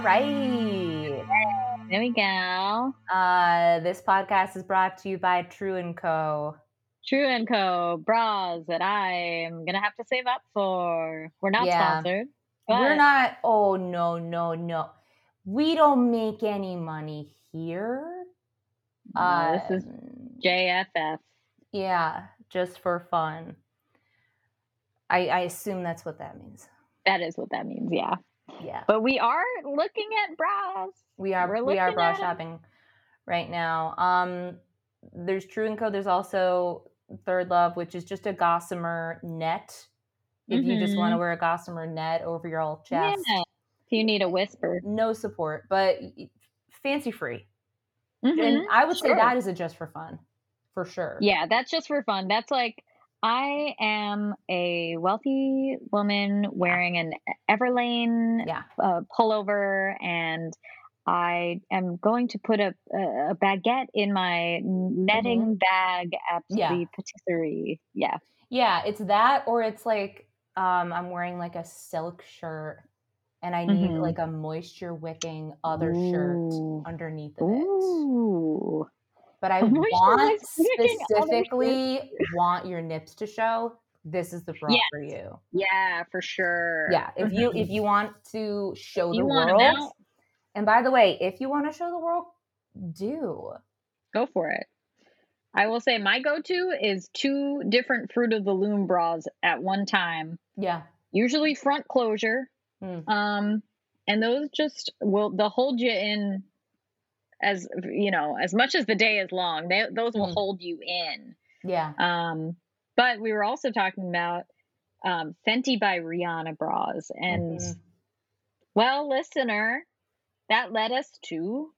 All right. There we go. Uh, this podcast is brought to you by True and Co. True and Co. bras that I'm gonna have to save up for. We're not Yeah. sponsored. We're not. Oh no, no, no. We don't make any money here. No, this is Um, JFF. yeah, just for fun. I I assume that's what that means. That is what that means. Yeah. Yeah, But we are looking at bras. we are we're we are looking bra 'em. shopping right now. Um, there's True and Co. There's also ThirdLove, which is just a gossamer net. If you just want to Mhm. wear a gossamer net over your all chest, Yeah. If you need a whisper. no support, but fancy free. Mhm. And I would say that is a just for fun, for sure. Yeah, that's just for fun. That's like I am a wealthy woman wearing an Everlane Yeah. uh, pullover, and I am going to put a, a baguette in my netting bag at Mm-hmm. Yeah. the patisserie. Yeah, Yeah, it's that or it's like um I'm wearing like a silk shirt and I need Mhm. like a moisture wicking other Ooh. shirt underneath of it. Ooh, But I moisture want wicking specifically want your nips to show. This is the bra Yes. for you. yeah, for sure. Yeah, if you if you want to show You the world. And by the way, if you want to show the world, do. go for it. I will say my go-to is two different Fruit of the Loom bras at one time. Yeah. usually front closure. Mm. Um, and those just will they'll hold you in as you know as much as the day is long. They, those will Mm. hold you in. Yeah. Um, but we were also talking about um, Fenty by Rihanna bras, and Mhm. well, listener, that led us to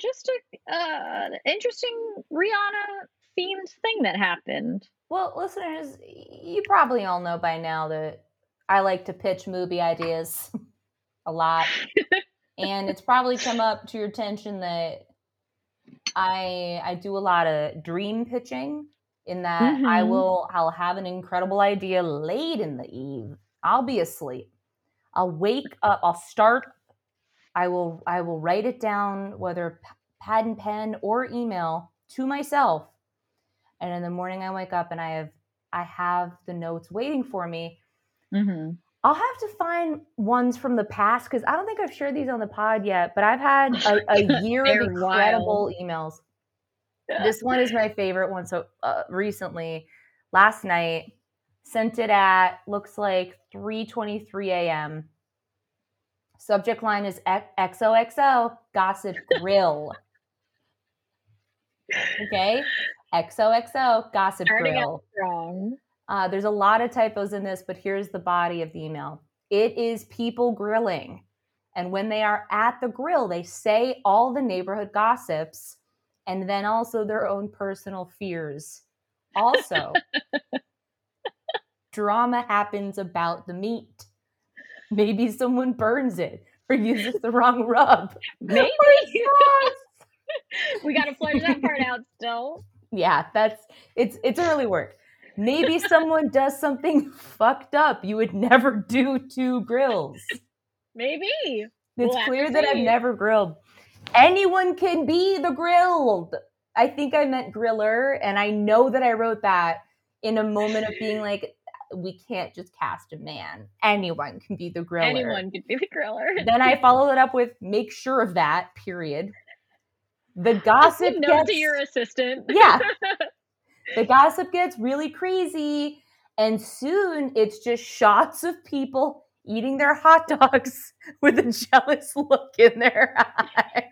just a uh, interesting Rihanna themed thing that happened. Well, listeners, you probably all know by now that I like to pitch movie ideas a lot. and it's probably come up to your attention that I I do a lot of dream pitching in that I Mhm. will I'll have an incredible idea late in the eve. I'll be asleep. I'll wake up, I'll start I will I will write it down whether pad and pen or email to myself. And in the morning I wake up and I have I have the notes waiting for me. Mm-hmm. I'll have to find ones from the past because I don't think I've shared these on the pod yet, but I've had a, a year of incredible emails. This one is my favorite one. So uh, recently, last night, sent it at looks like 3:23 a.m. Subject line is XOXO Gossip Grill. Okay, XOXO Gossip Grill. Uh, there's a lot of typos in this, but here's the body of the email. It is people grilling. And when they are at the grill, they say all the neighborhood gossips and then also their own personal fears. Also, drama happens about the meat. Maybe someone burns it or uses the wrong rub. Maybe. Sauce. we got to flesh that part out still. yeah, that's it's it's early work. Maybe someone does something fucked up you would never do to grills. Maybe. It's We'll clear that I've never grilled. Anyone can be the grilled. I think I meant griller, and I know that I wrote that in a moment of being like, we can't just cast a man. Anyone can be the griller. Anyone could be the griller. Then I followed it up with make sure of that, period. The gossip Note gets to your assistant. Yeah. the gossip gets really crazy and soon it's just shots of people eating their hot dogs with a jealous look in their eye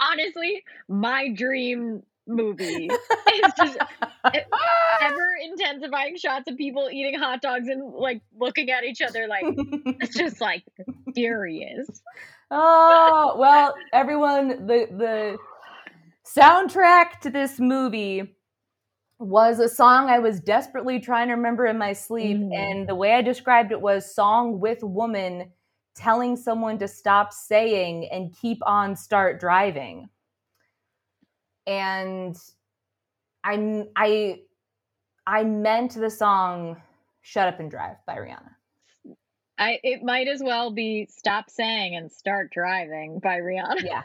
Honestly, my dream movie is just ever intensifying shots of people eating hot dogs and like looking at each other like it's just like furious. oh well everyone the the soundtrack to this movie was a song I was desperately trying to remember in my sleep. Mhm. And the way I described it was song with woman telling someone to stop saying and keep on start driving. And I I I meant the song Shut Up and Drive by Rihanna. I it might as well be "Stop Saying and Start Driving" by Rihanna. Yeah.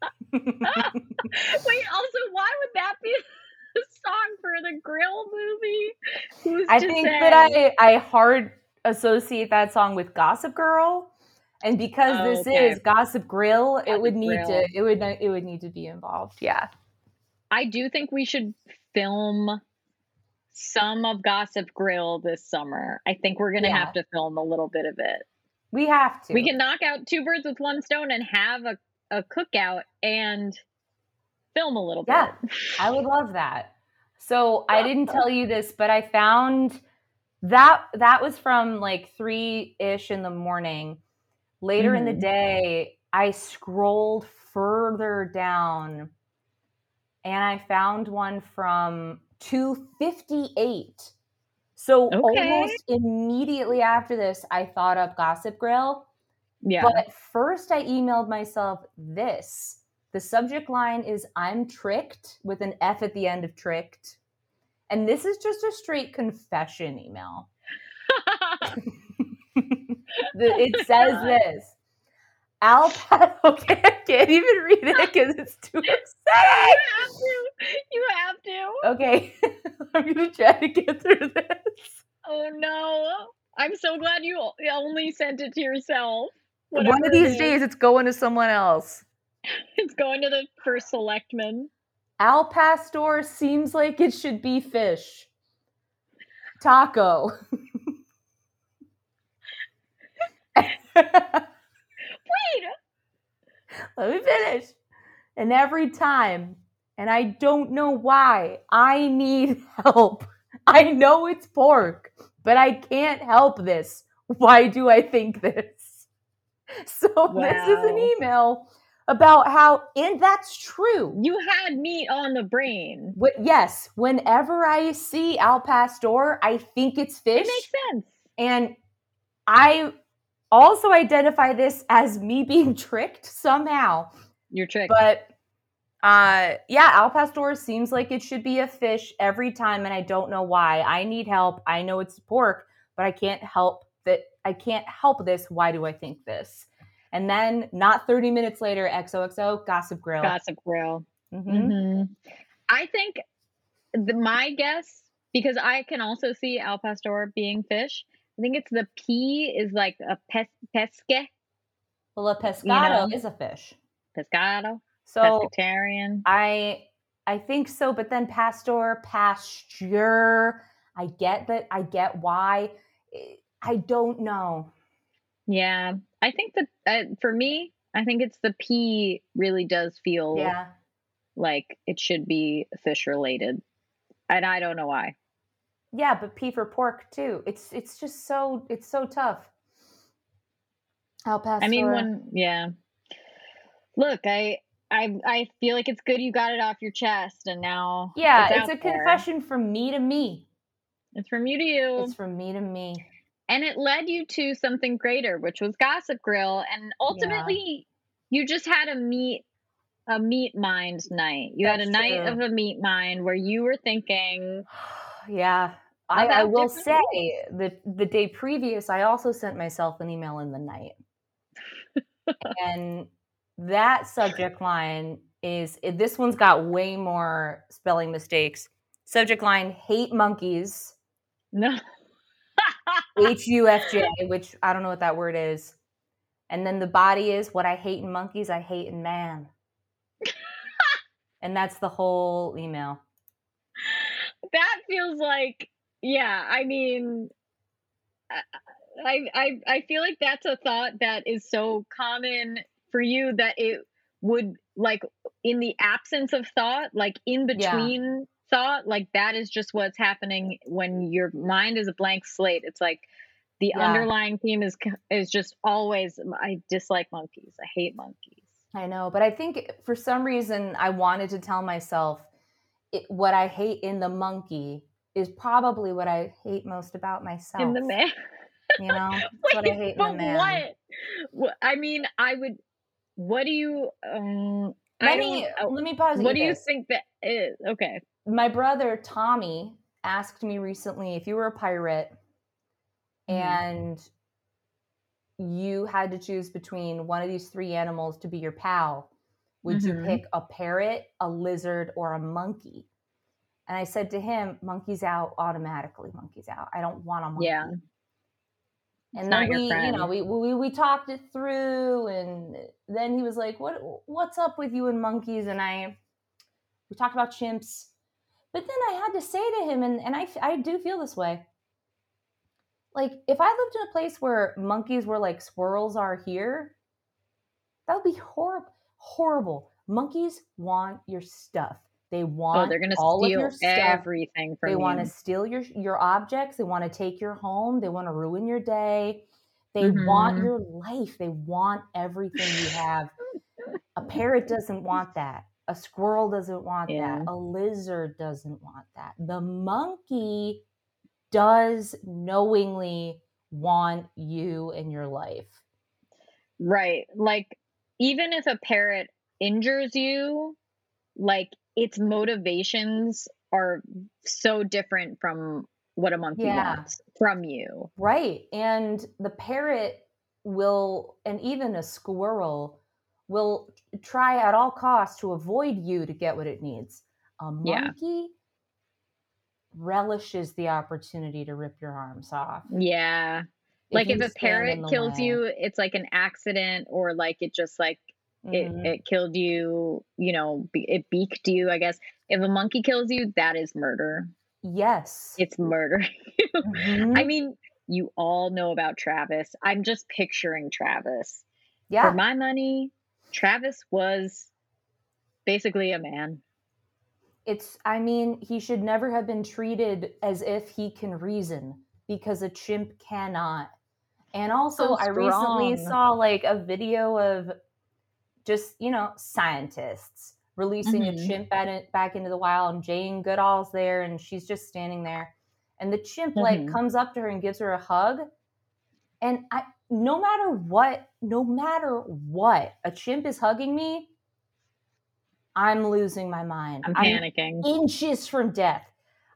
Wait, also, why would that be song for the Grill movie? Who's I think say? that I I hard associate that song with Gossip Girl, and because Oh, this okay. is Gossip Grill, it would need Grill. to it would it would need to be involved. Yeah. I do think we should film some of Gossip Grill this summer. I think we're gonna Yeah. have to film a little bit of it. We have to. We can knock out two birds with one stone and have a, a cookout and film a little bit. Yeah. bit. I would love that. So I didn't tell you this, but I found that that was from like three ish in the morning. Later in the Mhm. day, I scrolled further down and I found one from 258. So Okay. almost immediately after this, I thought up Gossip Grill. Yeah. But first, I emailed myself this. The subject line is I'm tricked with an F at the end of tricked. And this is just a straight confession email. It says this Al okay, I can't even read it because it's too excited. you have to. You have to. Okay, I'm gonna try to get through this. Oh no. I'm so glad you only sent it to yourself. One of these days, it's going to someone else. It's going to the first selectman. Al Pastor seems like it should be fish. Taco. Wait. Let me finish. And every time, and I don't know why, I need help. I know it's pork, but I can't help this. Why do I think this? So this is an email about how, and that's true. You had meat on the brain. What, yes, whenever I see Al Pastor, I think it's fish. It makes sense. And I also identify this as me being tricked somehow. You're tricked. But uh yeah, Al Pastor seems like it should be a fish every time and I don't know why. I need help. I know it's pork, but I can't help that I can't help this. Why do I think this? And then not 30 minutes later, XOXO Gossip Grill. Gossip Grill. Mhm. hmm I think the, my guess, because I can also see Al Pastor being fish. I think it's the P is like a pes, pesque, Well, a pescado know. is a fish. pescado, So pescatarian. I I think so, but then pastor, pasture. I get that. I get why. I don't know. Yeah, I think that uh, for me, I think it's the P really does feel Yeah. like it should be fish related, and I don't know why. Yeah, but P for pork too. It's it's just so it's so tough. Al pastor. I mean, when yeah, look, I I I feel like it's good you got it off your chest, and now yeah, it's, it's a there. confession from me to me. It's from you to you. It's from me to me. And it led you to something greater which was gossip grill and ultimately you just had a meat a meat mind night you had a night true. of a meat mind where you were thinking yeah. I, I will say the the day previous, I also sent myself an email in the night, and that subject line is this one's got way more spelling mistakes. Subject line: hate monkeys. no H U F J, which I don't know what that word is. And then the body is what I hate in monkeys, I hate in man. and that's the whole email. that feels like yeah i mean I, I i feel like that's a thought that is so common for you that it would like in the absence of thought like in between thought like that is just what's happening when your mind is a blank slate it's like the Yeah. underlying theme is is just always i dislike monkeys i hate monkeys I know, but I think for some reason I wanted to tell myself it, what I hate in the monkey is probably what I hate most about myself. in the man You know, Wait, what I hate in but the man. what? I mean, I would. What do you? Um, I Let me uh, let me pause. what do you think that is? Okay. My brother Tommy asked me recently if you were a pirate Mhm. and you had to choose between one of these three animals to be your pal, would you Mhm. pick a parrot, a lizard, or a monkey? And I said to him, monkey's out automatically. Monkey's out. I don't want a monkey. Yeah. And not then we, you know, we, we we talked it through, and then he was like, "What what's up with you and monkeys?" And I we talked about chimps, but then I had to say to him, and and I I do feel this way. Like if I lived in a place where monkeys were like squirrels are here, that would be horrible. Horrible. Monkeys want your stuff. They want Oh, they're gonna all of steal your stuff. everything from They you. want to steal your your objects. They want to take your home. They want to ruin your day. They want Mhm. your life. They want everything you have. A parrot doesn't want that. A squirrel doesn't want Yeah. that. A lizard doesn't want that. The monkey does knowingly want you in your life. Right. Like even if a parrot injures you, like its motivations are so different from what a monkey Yeah. wants from you. Right. And the parrot will, and even a squirrel will try at all costs to avoid you to get what it needs. A Yeah. monkey relishes the opportunity to rip your arms off. Yeah. like if a parrot kills way. you, it's like an accident or like it just like it, Mhm. it killed you, you know, it beaked you, I guess. If a monkey kills you, that is murder. yes. It's murder. Mhm. I mean, you all know about Travis. I'm just picturing Travis. yeah. For my money, Travis was basically a man. it's i mean he should never have been treated as if he can reason because a chimp cannot and also So i recently saw like a video of just you know scientists releasing a Mhm. chimp at it, back into the wild and jane goodall's there and she's just standing there and the chimp like Mhm. comes up to her and gives her a hug and i no matter what no matter what a chimp is hugging me i'm losing my mind I'm panicking. inches from death.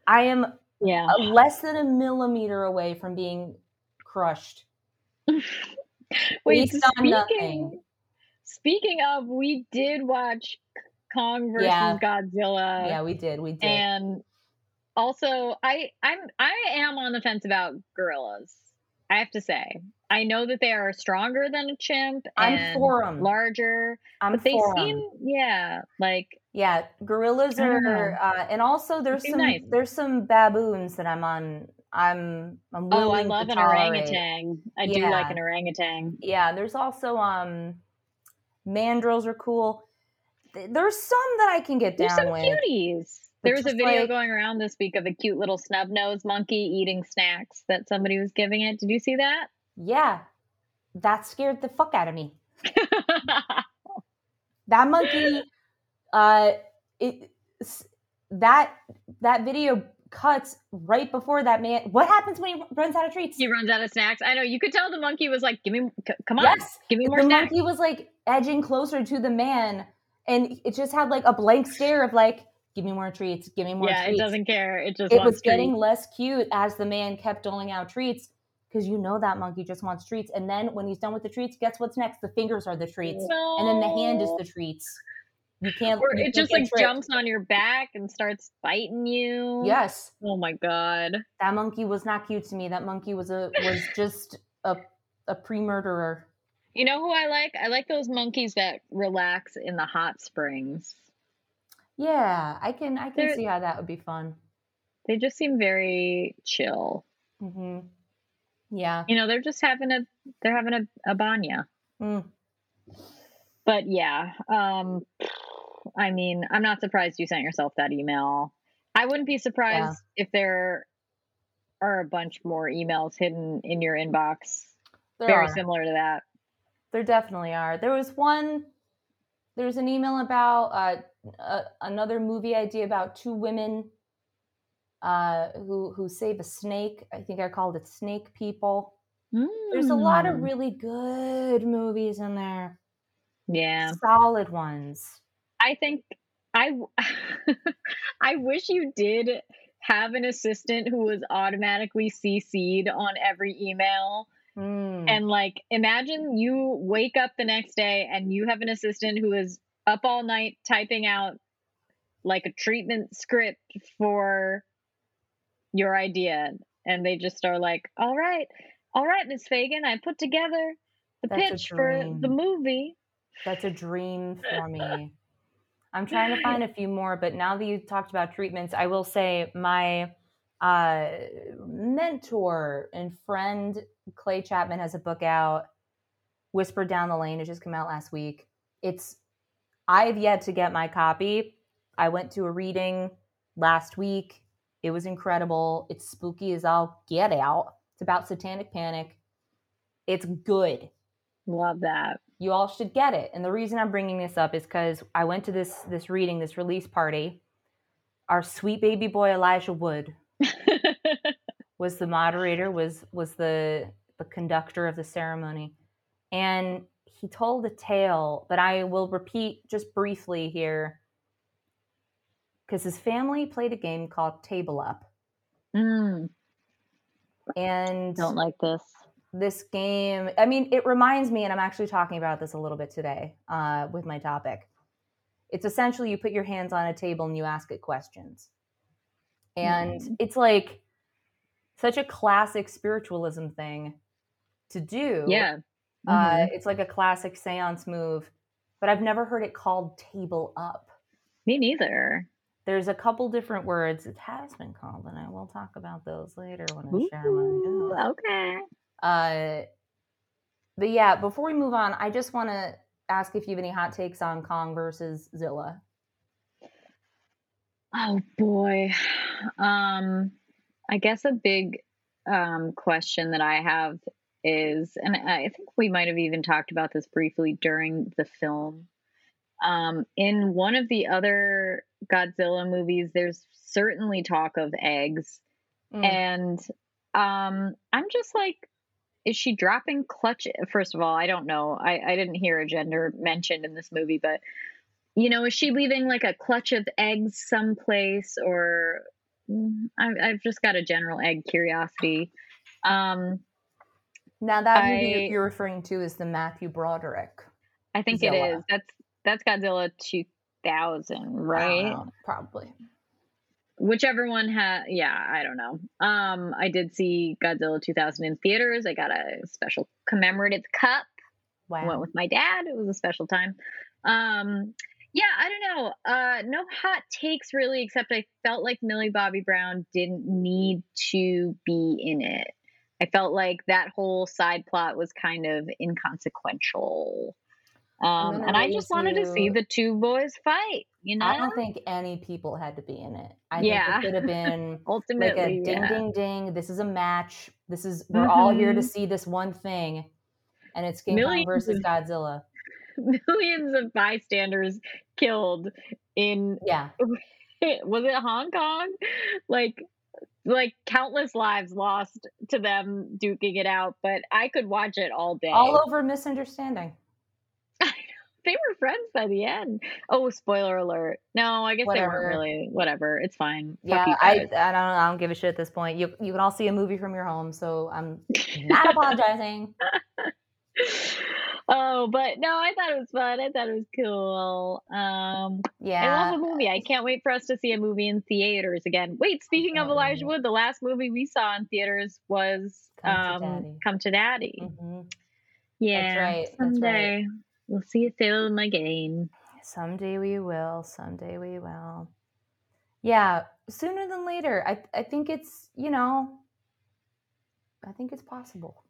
I am Yeah. less than a millimeter away from being crushed. Wait, speaking, nothing. speaking of, we did watch Kong versus Yeah. Godzilla. yeah, we did. We did. and also I I'm I am on the fence about gorillas. I have to say. I know that they are stronger than a chimp I'm and for 'em. larger, I'm but they 'em. seem yeah, like Yeah, gorillas are, uh, and also there's some nice. there's some baboons that I'm on. I'm I'm willing oh, I to love an tolerate. orangutan. I do like an orangutan. Yeah, there's also um mandrills are cool. There's some that I can get There's down some with. cuties. There was a video like- going around this week of a cute little snub nosed monkey eating snacks that somebody was giving it. Did you see that? Yeah, that scared the fuck out of me. that monkey uh it that that video cuts right before that man what happens when he runs out of treats he runs out of snacks. I know. You could tell the monkey was like, "Give me, c- come on, yes give me the more snacks." monkey was like edging closer to the man and it just had like a blank stare of like give me more treats give me more treats. yeah, treats it doesn't care. It just it was getting less cute as the man kept doling out treats because you know that monkey just wants treats and then when he's done with the treats guess what's next the fingers are the treats and then the hand is the treats you can't Or you it just like tricked. jumps on your back and starts biting you. yes Oh my god. that monkey was not cute to me. That monkey was a was just a a pre-murderer. You know who I like? I like those monkeys that relax in the hot springs. Yeah, I can I can They're- see how that would be fun. They just seem very chill. hmm Yeah. You know, they're just having a they're having a, a banya. Mm. But yeah, um I mean, I'm not surprised you sent yourself that email. I wouldn't be surprised if there are a bunch more emails hidden in your inbox There very are. similar to that. There definitely are. There was one. There's an email about uh, another movie idea about two women uh, who who save a snake. I think I called it Snake People. There's a lot of Mm. really good movies in there. Yeah. Solid ones. I think I I wish you did have an assistant who was automatically CC'd on every email Mm. And like, imagine you wake up the next day and you have an assistant who is up all night typing out like a treatment script for your idea. And they just are like, all right, all right, Miss Fagan, I put together the That's pitch for the movie. That's a dream for me. I'm trying to find a few more, but now that you talked about treatments, I will say my uh, mentor and friend Clay Chapman has a book out, Whispered Down the Lane. It just came out last week. It's I've yet to get my copy. I went to a reading last week. It was incredible. It's spooky as I'll get out. It's about satanic panic. It's good Love that. you all should get it and the reason i'm bringing this up is because i went to this this reading this release party our sweet baby boy elijah wood was the moderator was was the the conductor of the ceremony and he told a tale that i will repeat just briefly here because his family played a game called table up mm, and don't like this. this game i mean it reminds me and i'm actually talking about this a little bit today uh, with my topic it's essentially you put your hands on a table and you ask it questions and Mhm. it's like such a classic spiritualism thing to do Yeah. Uh, Mhm. it's like a classic seance move but i've never heard it called table up Me neither. there's a couple different words it has been called and i will talk about those later when i share my notes. okay. Uh, but yeah, before we move on, I just want to ask if you have any hot takes on Kong versus Zilla. Oh boy. Um I guess a big um question that I have is and I think we might have even talked about this briefly during the film. Um in one of the other Godzilla movies there's certainly talk of eggs Mm. and um I'm just like is she dropping clutch first of all I don't know. I I didn't hear a gender mentioned in this movie but you know, is she leaving like a clutch of eggs someplace, or Mm, I, I've just got a general egg curiosity. Um, Now that movie you're referring to is the Matthew Broderick, I think Zilla. it is. That's that's Godzilla two thousand, right? know, probably. Whichever one had, yeah, I don't know. Um, I did see Godzilla two thousand in theaters. I got a special commemorative cup. Wow. went with my dad. It was a special time. Um, yeah, I don't know. Uh, no hot takes really, except I felt like Millie Bobby Brown didn't need to be in it. I felt like that whole side plot was kind of inconsequential. Um, and I just wanted to see the two boys fight, you know? I don't think any people had to be in it. I Yeah. think it could have been like Ultimately, a ding yeah. ding ding. This is a match. This is we're all here to Mhm. see this one thing, and it's King Kong versus of- Godzilla. millions of bystanders killed in Yeah, was it Hong Kong? Like like countless lives lost to them duking it out, but I could watch it all day. all over misunderstanding. they were friends by the end. Oh, spoiler alert. No, I guess they weren't really. Whatever. It's fine. Yeah, I, I don't I don't give a shit at this point. You you can all see a movie from your home, so I'm not apologizing. oh, but no, I thought it was fun. I thought it was cool. Um, Yeah, I love the movie. I can't wait for us to see a movie in theaters again. Wait, speaking of Elijah. Wood, the last movie we saw in theaters was Come to um, Daddy. Come to Daddy. Mhm. Yeah, right, that's right. Someday we'll see it film again. Someday we will. Someday we will. Yeah, sooner than later. I I think it's you know. I think it's possible.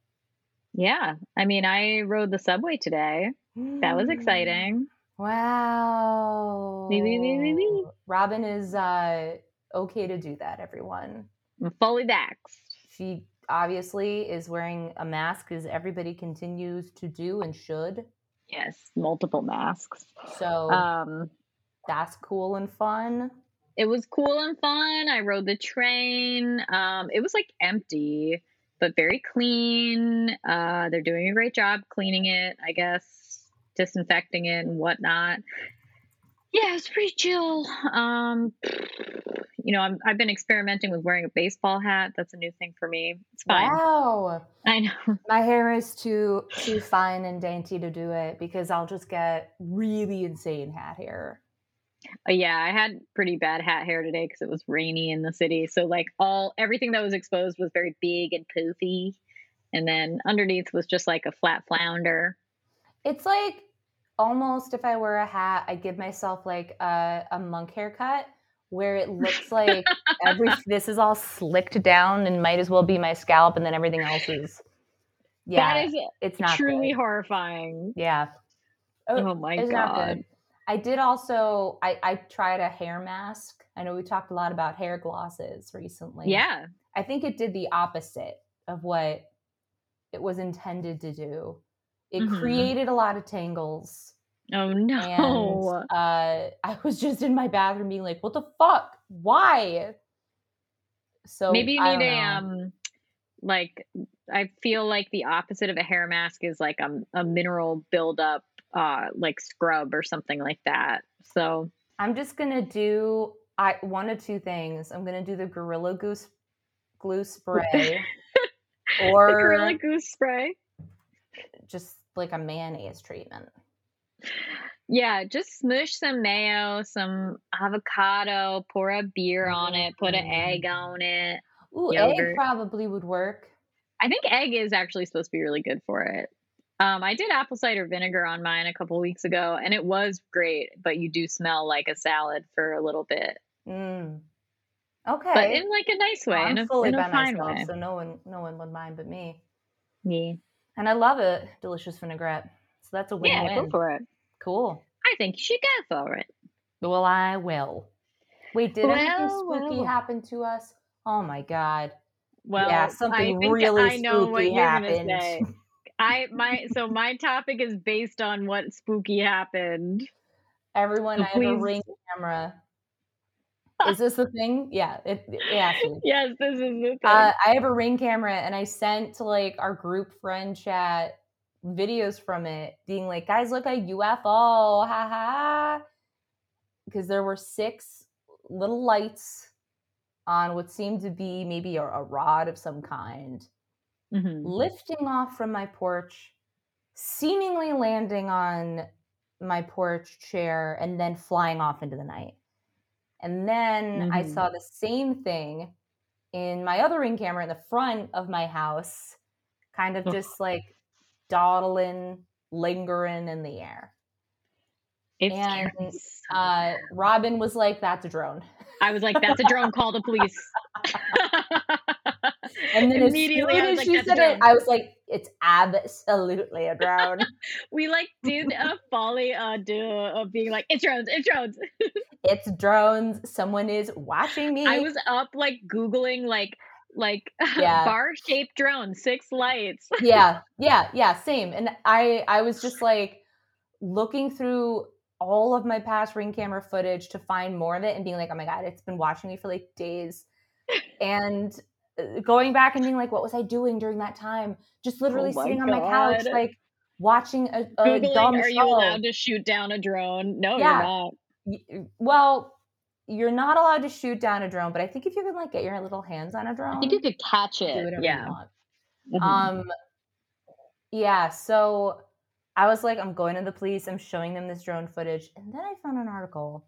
Yeah, I mean, I rode the subway today. That was Mm. exciting. Wow. Wee, wee, wee. Robin is uh, okay to do that. Everyone. I'm fully vaxxed. She obviously is wearing a mask, as everybody continues to do and should. Yes, multiple masks. So Um, that's cool and fun. it was cool and fun. I rode the train. Um, it was like empty, but very clean. Uh, they're doing a great job cleaning it, I guess, disinfecting it and whatnot. Yeah, it's pretty chill. Um, you know, I'm, I've been experimenting with wearing a baseball hat. That's a new thing for me. It's fine. Wow. I know. My hair is too too fine and dainty to do it because I'll just get really insane hat hair. Uh, yeah, I had pretty bad hat hair today because it was rainy in the city. So like all everything that was exposed was very big and poofy, and then underneath was just like a flat flounder. It's like almost if I wear a hat, I give myself like a, a monk haircut where it looks like every this is all slicked down and might as well be my scalp, and then everything else is yeah, that is it's not truly good. horrifying. yeah. Oh my it's not god. I did also I I tried a hair mask. I know we talked a lot about hair glosses recently. Yeah. I think it did the opposite of what it was intended to do. It Mhm. created a lot of tangles. Oh And no. uh, I was just in my bathroom being like, what the fuck? Why? So Maybe you need a um like I feel like the opposite of a hair mask is like a, a mineral buildup uh like scrub or something like that. So I'm just gonna do I one of two things. I'm gonna do the Gorilla Goose glue spray or the or Gorilla Goose spray. just like a mayonnaise treatment. Yeah, just smush some mayo, some avocado, pour a beer on it, put an egg Mm. on it. Ooh, egg probably would work. I think egg is actually supposed to be really good for it. Um, I did apple cider vinegar on mine a couple weeks ago, and it was great. But you do smell like a salad for a little bit, Mm. Okay, but in like a nice way, I'm in a, fully a by fine myself, way. so no one no one would mind but me. Yeah, And I love a delicious vinaigrette. So that's a yeah, win-win. go for it. Cool. I think you should go for it. Well, I will. Wait, did anything spooky well. happen to us? Oh my god. Well, yeah, something really I know what spooky happened. I my so my topic is based on what spooky happened. Everyone, So I have a ring camera. Is this the thing? Yeah, it, it has. Yes, this is the thing. Uh, I have a ring camera, and I sent to like our group friend chat videos from it, being like, "Guys, look a UFO, ha ha!" Because there were six little lights on what seemed to be maybe a, a rod of some kind, Mhm. lifting off from my porch, seemingly landing on my porch chair, and then flying off into the night. And then I Mhm. saw the same thing in my other ring camera in the front of my house, kind of just like dawdling, lingering in the air. It's and, Uh. Robin was like, "That's a drone." I was like, "That's a drone. Call the police." And then Immediately, as soon was as like, she "That's a said it. I was like, "It's absolutely a drone." we like did a folly uh do of being like, "It's drones. It's drones." it's drones. Someone is watching me. I was up like googling like like Yeah. bar shaped drone, six lights. yeah, yeah, yeah, same. And I I was just like looking through all of my past ring camera footage to find more of it and being like, "Oh my god, it's been watching me for like days." And going back and being like, "What was I doing during that time?" Just literally Oh sitting on my couch like watching a, a Googling, dumb are you allowed to shoot down a drone? No, Yeah. you're not. Well, you're not allowed to shoot down a drone, but I think if you can like get your little hands on a drone, I think you could catch it. Yeah. you want. Mhm. Um, yeah. So I was like, I'm going to the police. I'm showing them this drone footage, and then I found an article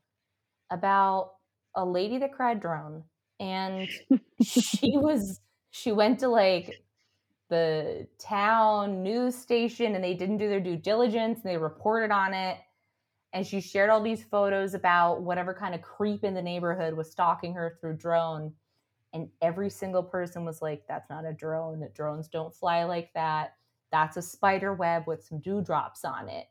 about a lady that cried drone, and she was she went to like the town news station, and they didn't do their due diligence, and they reported on it. And she shared all these photos about whatever kind of creep in the neighborhood was stalking her through drone and every single person was like that's not a drone. Drones don't fly like that. That's a spider web with some dewdrops on it.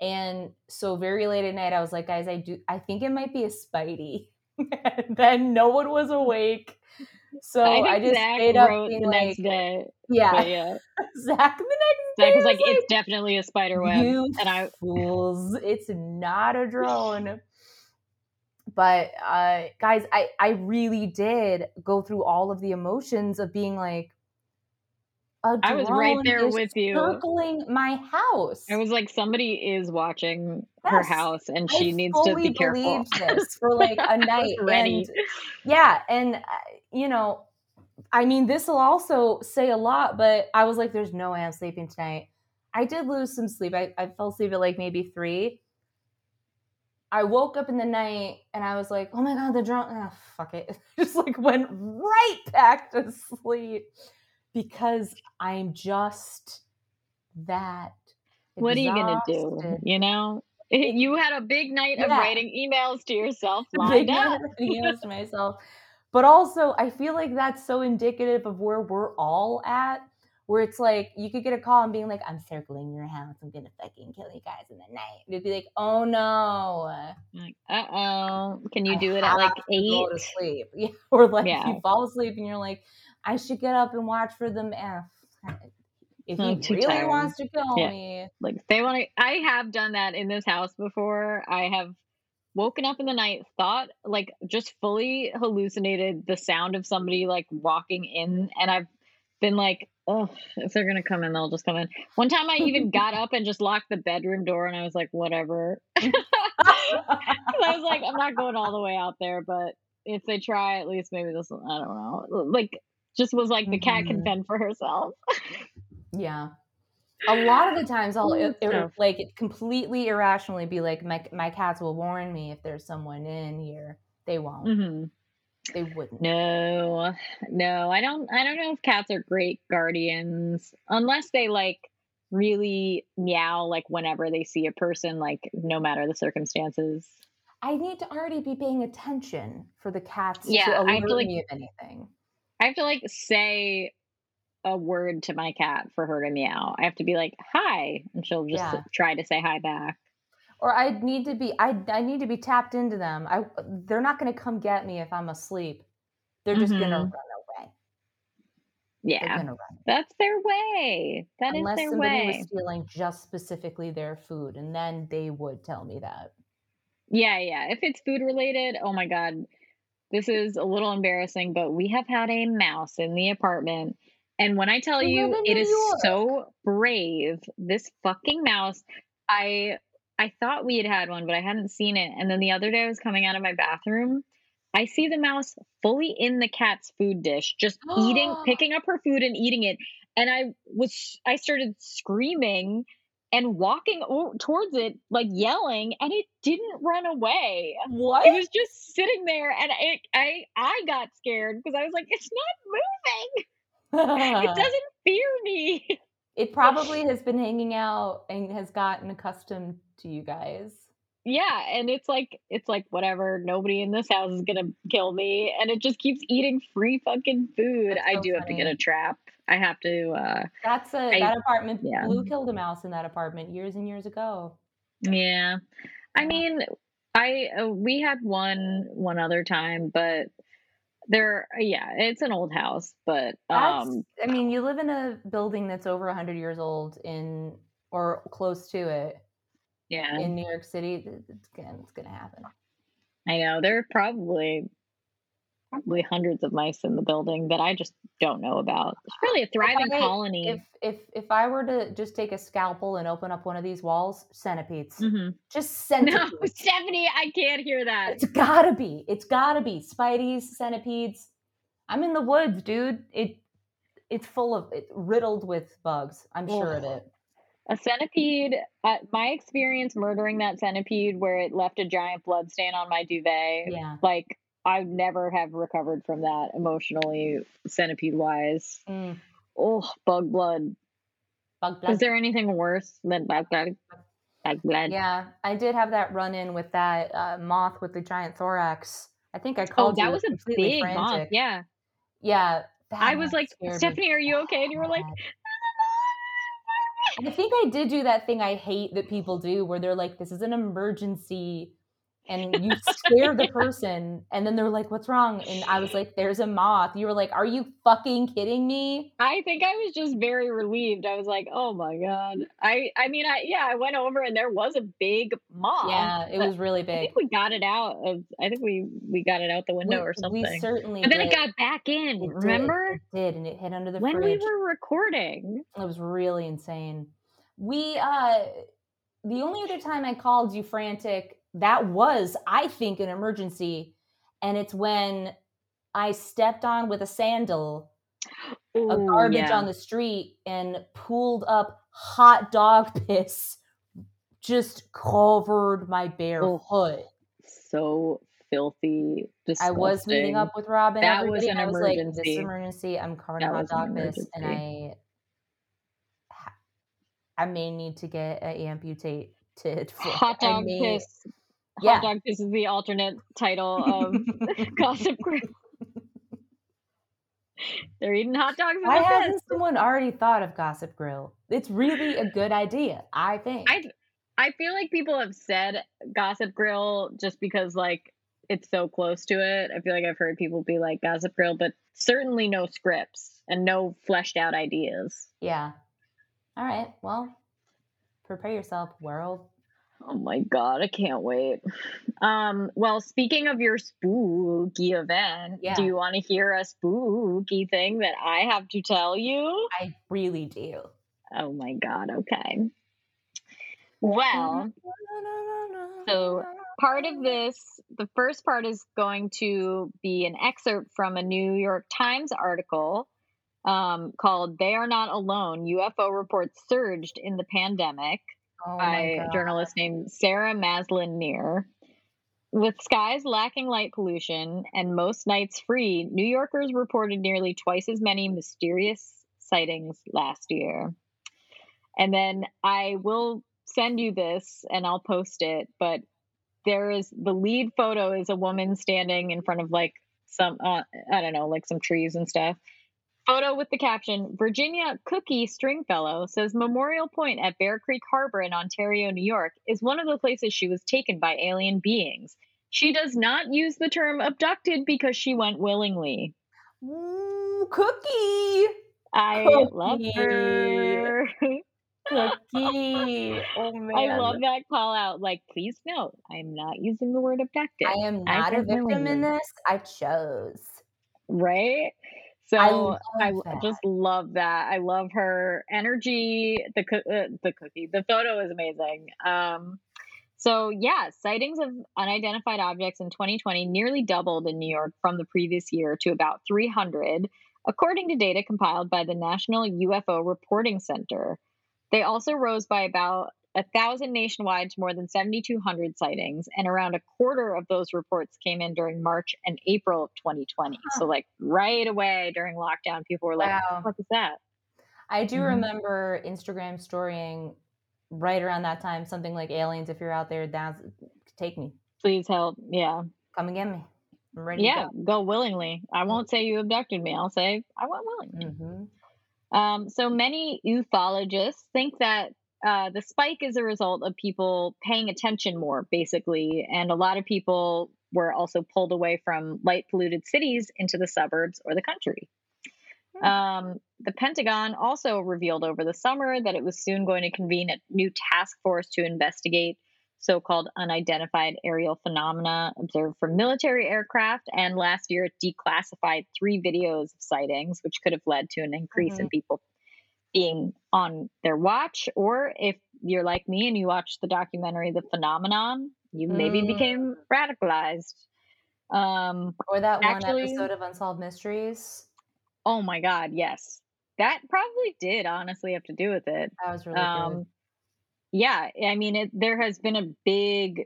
And so very late at night i was like guys i do i think it might be a spidey and then no one was awake. So I i, just Zach stayed up the like next day. yeah. yeah, zach the next Zach day was like, "It's definitely a spider web," you and I fools. It's not a drone. But uh guys i i really did go through all of the emotions of being like I was right there with you. circling my house. I was like, somebody is watching her house, and I she needs to be careful. this for like a night. And yeah, and uh, you know, I mean, this will also say a lot, but I was like, there's no way I'm sleeping tonight. I did lose some sleep. I, I fell asleep at like maybe three. I woke up in the night and I was like, oh my God, the drone. Oh, fuck it. Just like went right back to sleep because I'm just that. What are you gonna do? You know, you had a big night of writing emails to yourself Big lined up. emails to myself. But also, I feel like that's so indicative of where we're all at. Where it's like you could get a call and being like, "I'm circling your house. I'm gonna fucking kill you guys in the night." It'd be like, "Oh no, Like, uh oh, can you I do it at like eight? Go to sleep, yeah. Or like Yeah. you fall asleep and you're like, "I should get up and watch for them." If I'm he really tired. wants to kill Yeah. me, Like they want to. I have done that in this house before. I have woken up in the night, thought like just fully hallucinated the sound of somebody like walking in, and I've been like, oh, if they're gonna come in, they'll just come in. One time, I even got up and just locked the bedroom door, and I was like, whatever. I was like, I'm not going all the way out there, but if they try, at least maybe this. I don't know. Like, just was like the cat can Mhm. fend for herself. Yeah. A lot of the times I'll it, it, like completely irrationally be like my my cats will warn me if there's someone in here. They won't. hmm They wouldn't. No, no, I don't. I don't know if cats are great guardians unless they like really meow like whenever they see a person, like no matter the circumstances. I need to already be paying attention for the cats Yeah, to I alert to, like- me of anything. I have to like say a word to my cat for her to meow. I have to be like hi, and she'll just Yeah. try to say hi back. Or I need to be I I need to be tapped into them. I they're not going to come get me if I'm asleep. They're just going to Mhm. run away. Yeah, going to run. that's their way. That is Unless their somebody way. was stealing just specifically their food and then they would tell me that. Yeah, yeah. If it's food related, oh my God, this is a little embarrassing, but we have had a mouse in the apartment. And when I tell We you it is York. so brave, this fucking mouse, I I thought we had had one, but I hadn't seen it. And then the other day I was coming out of my bathroom, I see the mouse fully in the cat's food dish, just eating, picking up her food and eating it. And I was I started screaming and walking o- towards it, like yelling, and it didn't run away. What? It was just sitting there, and it, I I got scared because I was like, it's not moving. It doesn't fear me. It probably has been hanging out and has gotten accustomed to you guys. yeah, and it's like it's like whatever. Nobody in this house is gonna kill me, and it just keeps eating free fucking food. That's I so do have to get a trap. I have to. uh That's a I- that apartment. yeah. Blue killed a mouse in that apartment years and years ago. Yeah. I mean, I uh, we had one one other time, but there yeah, it's an old house, but That's, um I mean, you live in a building that's over 100 years old in or close to it yeah, in New York City. It's gonna, it's gonna happen. I know there are probably probably hundreds of mice in the building that I just don't know about. It's really a thriving I- colony. If if if I were to just take a scalpel and open up one of these walls, centipedes, Mhm. just No, centipedes. Stephanie, I can't hear that. It's gotta be. It's gotta be. Spideys, centipedes. I'm in the woods, dude. It it's full of it riddled with bugs. I'm sure of it. A centipede, uh, my experience murdering that centipede where it left a giant blood stain on my duvet, Yeah. like I would never have recovered from that emotionally, centipede wise. Mm, Oh, bug blood. bug blood. Is there anything worse than bug blood? Bug blood. Yeah, I did have that run in with that uh, moth with the giant thorax. I think I called. Oh, that was a big moth. Yeah. Yeah. I was like, Stephanie, are you okay? And you were like. And I think I did do that thing I hate that people do where they're like, this is an emergency and you scare the person and then they're like what's wrong and i was like there's a moth you were like are you fucking kidding me I think I was just very relieved. I was like, "Oh my god!" I, I mean, I yeah, I went over and there was a big moth. yeah it was really big I think we got it out of. I think we we got it out the window or something. we certainly and then it got back in. It did, remember it did and it hit under the when we were recording? it was really insane we uh the only other time i called you frantic that was i think an emergency and it's when i stepped on with a sandal a garbage yeah. on the street and pulled up hot dog piss just covered my bare foot. so filthy. I was meeting up with Robin. That was an I was like, "This emergency. I'm covered in hot dog piss, and. I, I may need to get an amputate. Hot I dog may- piss. Yeah. Hot dog piss is the alternate title of Gossip Grill. They're eating hot dogs. Why hasn't someone already thought of Gossip Grill? It's really a good idea, I think. I I feel like people have said Gossip Grill just because like it's so close to it. I feel like I've heard people be like Gossip Grill, but certainly no scripts and no fleshed out ideas. yeah. All right. Well, prepare yourself, world. Oh my god, I can't wait. Um, well, speaking of your spooky event, Yeah. do you want to hear a spooky thing that I have to tell you? I really do. Oh my god, okay. Well, So, part of this, the first part is going to be an excerpt from a New York Times article um, called They Are Not Alone UFO Reports Surged in the Pandemic oh by a journalist named Sarah Maslin Nir. With skies lacking light pollution and most nights free, New Yorkers reported nearly twice as many mysterious sightings last year. And then I will send you this and I'll post it, but there is the lead photo is a woman standing in front of like some uh, I don't know, like some trees and stuff. Photo with the caption Virginia Cookie Stringfellow says Memorial Point at Bear Creek Harbor in Ontario, New York is one of the places she was taken by alien beings. She does not use the term abducted because she went willingly. Ooh, cookie. I love Cookie. her. Cookie. Oh man. I love that call out. Like, please note, I'm not using the word abducted. I am not a victim in this. I chose. right? So I I, just love that. I love her energy. The coo- uh, the cookie, the photo is amazing. Um, so yeah, sightings of unidentified objects in 2020 nearly doubled in New York from the previous year to about 300, according to data compiled by the National UFO Reporting Center. They also rose by about a thousand nationwide to more than 7,200 sightings, and around a quarter of those reports came in during March and April of 2020. So, like right away during lockdown, people were like, Wow. "What is that?" I do Mhm. remember Instagram storying right around that time something like aliens. If you're out there, down, take me, Please help. Yeah, come and get me. I'm ready. yeah, To go willingly. I won't say you abducted me. I'll say I went willingly. go. hmm Um, so many ufologists think that uh, the spike is a result of people paying attention more, basically, and a lot of people were also pulled away from light polluted cities into the suburbs or the country. Hmm. Um, the Pentagon also revealed over the summer that it was soon going to convene a new task force to investigate so called unidentified aerial phenomena observed from military aircraft. And last year, it declassified three videos of sightings, which could have led to an increase in people being on their watch. Or if you're like me and you watched the documentary The Phenomenon, you maybe Mm. became radicalized. Um, Or that Actually- one episode of Unsolved Mysteries. oh my God, yes. That probably did honestly have to do with it. That was really good. um yeah i mean it there has been a big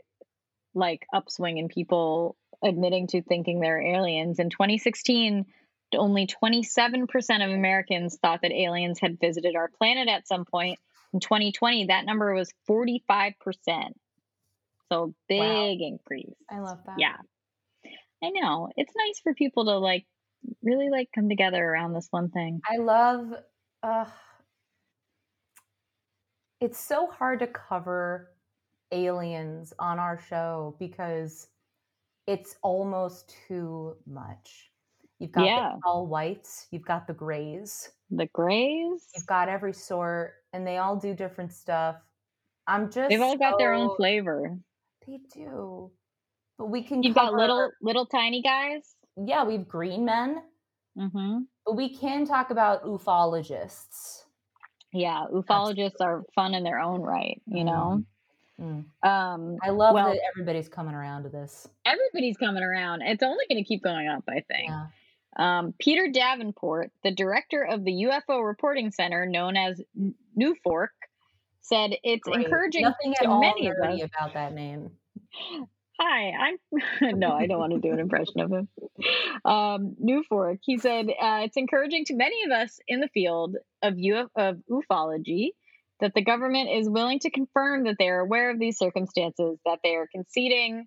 like upswing in people admitting to thinking they're aliens in 2016 only 27% of americans thought that aliens had visited our planet at some point. In 2020 that number was 45% so big increase. I love that. yeah. I know. It's nice for people to like really like come together around this one thing. I love. Uh, it's so hard to cover aliens on our show because it's almost too much. You've got Yeah. the all whites, you've got the grays, The Greys. you've got every sort, and they all do different stuff. I'm just They've all got their own flavor. They do. But we can You've got little little tiny guys. Yeah, we have green men, Mm-hmm. but we can talk about ufologists. Yeah, ufologists are fun in their own right. You know. Mm. Um, I love Well- that everybody's coming around to this. everybody's coming around. It's only going to keep going up, I think. Yeah. Um, Peter Davenport, the director of the UFO Reporting Center, known as N- NUFORC, said it's Great. encouraging Nothing to many of us. about that name. Hi, I'm. no, I don't want to do an impression of him. Um, NUFORC, he said, uh, it's encouraging to many of us in the field of, Uf- of ufology that the government is willing to confirm that they are aware of these circumstances, that they are conceding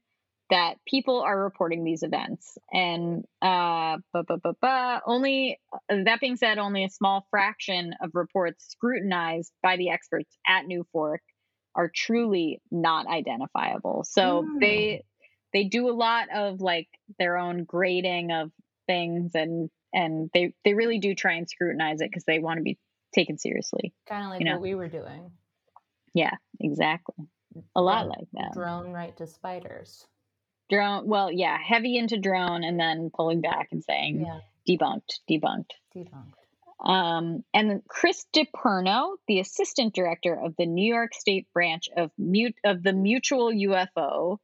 that people are reporting these events. And uh, bu- bu- bu- bu- only, that being said, only a small fraction of reports scrutinized by the experts at NUFORC are truly not identifiable. So Mm. they they do a lot of like their own grading of things and and they they really do try and scrutinize it because they want to be taken seriously. Kind of like You know. what we were doing. Yeah, exactly. A lot Drone- like that. Drone right to spiders. Drone, well, yeah, heavy into drone and then pulling back and saying Yeah, debunked, debunked. debunked. Um, and then Chris DiPerno, the assistant director of the New York State branch of mute of the Mutual UFO,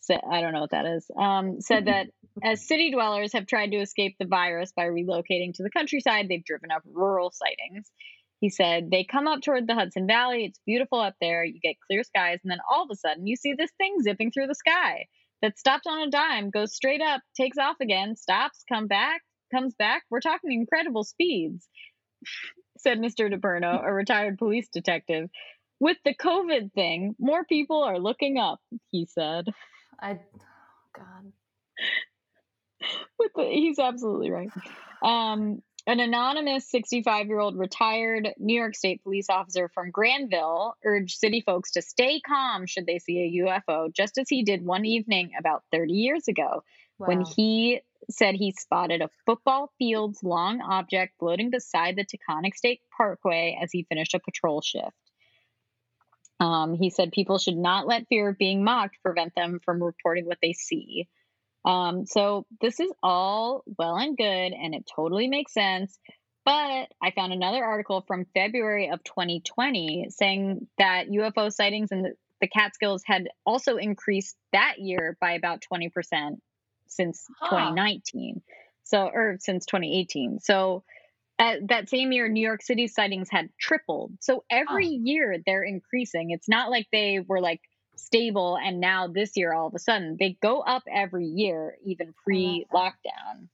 said I don't know what that is. Um, said that as city dwellers have tried to escape the virus by relocating to the countryside, they've driven up rural sightings. He said they come up toward the Hudson Valley. It's beautiful up there. You get clear skies, and then all of a sudden you see this thing zipping through the sky that stops on a dime, goes straight up, takes off again, stops, come back, comes back. We're talking incredible speeds, said Mr. DeBerno, a retired police detective. With the COVID thing, more people are looking up, he said. I, oh God. With the, he's absolutely right. Um, an anonymous 65 year old retired New York State police officer from Granville urged city folks to stay calm should they see a UFO, just as he did one evening about 30 years ago when he said he spotted a football field's long object floating beside the Taconic State Parkway as he finished a patrol shift. Um, he said people should not let fear of being mocked prevent them from reporting what they see. Um, so this is all well and good, and it totally makes sense. But I found another article from February of 2020 saying that UFO sightings in the, the Catskills had also increased that year by about 20% since Huh. 2019. So, or since 2018. So, at that same year, New York City sightings had tripled. So every year they're increasing. It's not like they were like stable and now this year all of a sudden they go up every year, even pre lockdown.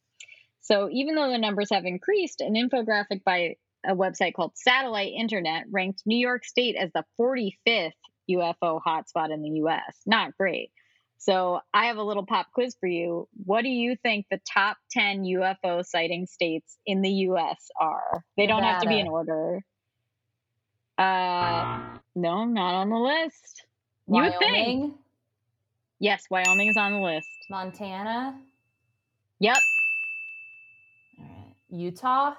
So even though the numbers have increased, an infographic by a website called Satellite Internet ranked New York State as the 45th UFO hotspot in the US. Not great. So I have a little pop quiz for you. What do you think the top 10 UFO sighting states in the US are? They don't have to be in Nevada. order. Uh no, not on the list. You would think. Wyoming, Yes, Wyoming is on the list. Montana, Yep. all right. Utah.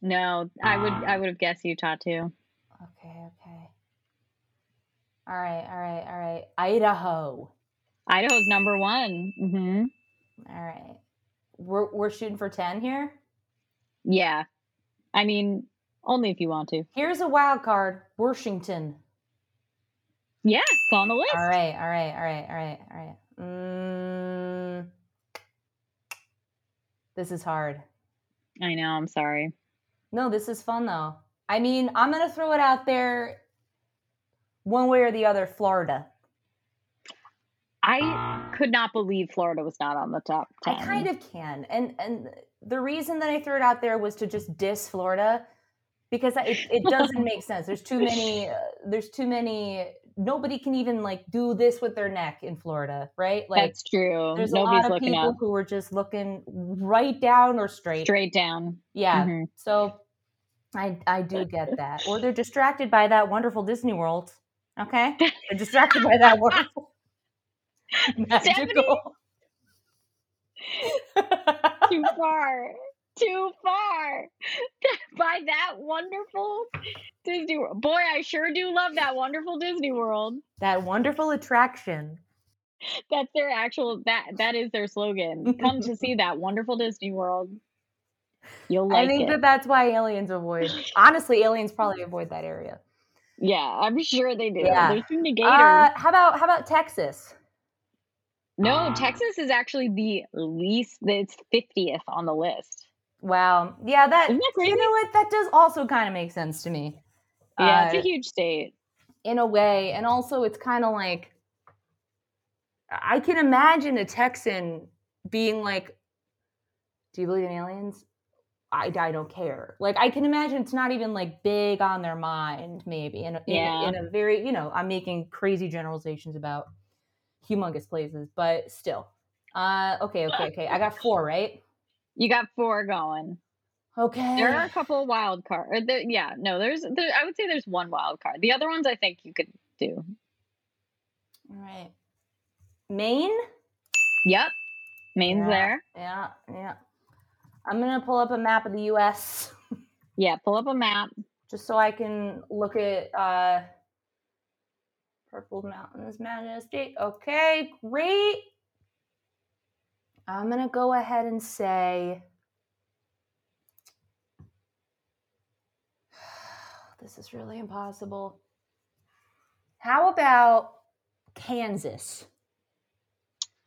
No, I would I would have guessed Utah too. Okay, okay. All right, all right, all right. Idaho. Idaho's number one. Mm-hmm. All right. We're we're shooting for 10 here. Yeah. I mean, only if you want to. Here's a wild card. Washington. Yeah, it's on the list. All right, all right, all right, all right, all right. Mm, this is hard. I know, I'm sorry. No, this is fun though. I mean, I'm gonna throw it out there. One way or the other, Florida. I could not believe Florida was not on the top 10. I kind of can, and and the reason that I threw it out there was to just diss Florida because it, it doesn't make sense. There's too many. Uh, there's too many. Nobody can even like do this with their neck in Florida, right? Like That's true. there's Nobody's a lot of people up. who are just looking right down or straight. Straight down. Yeah. Mhm. So I I do get that. Or they're distracted by that wonderful Disney World. Okay, I'm distracted by that word. Magical. Too far. Too far. by that wonderful Disney World. Boy, I sure do love that wonderful Disney World. that wonderful attraction. That's their actual that that is their slogan. Come to see that wonderful Disney World. You'll like it. I think it. that that's why aliens avoid. Honestly, aliens probably avoid that area. yeah, I'm sure they do. Yeah. There's too many gators. Uh, how about how about Texas? no, Texas is actually the least. It's 50th on the list. Wow. Yeah, that, that you know what? That does also kind of make sense to me. Yeah, it's Uh, a huge state. in a way. And also it's kind of like I can imagine a Texan being like, Do you believe in aliens? I, I don't care. Like I can imagine it's not even like big on their mind, maybe. In a, in, Yeah. in a very, you know, I'm making crazy generalizations about humongous places, but still. Uh okay, okay, okay. I got four, right? You got four going. Okay. There are a couple of wild cards. Yeah, no, there's. There, I would say there's one wild card. The other ones, I think you could do. All right. Maine? Yep, Maine's Yeah. there. Yeah, yeah. I'm gonna pull up a map of the US Yeah, pull up a map. just so I can look at uh Purple Mountains Majesty. Okay, great. I'm gonna go ahead and say this is really impossible. How about Kansas?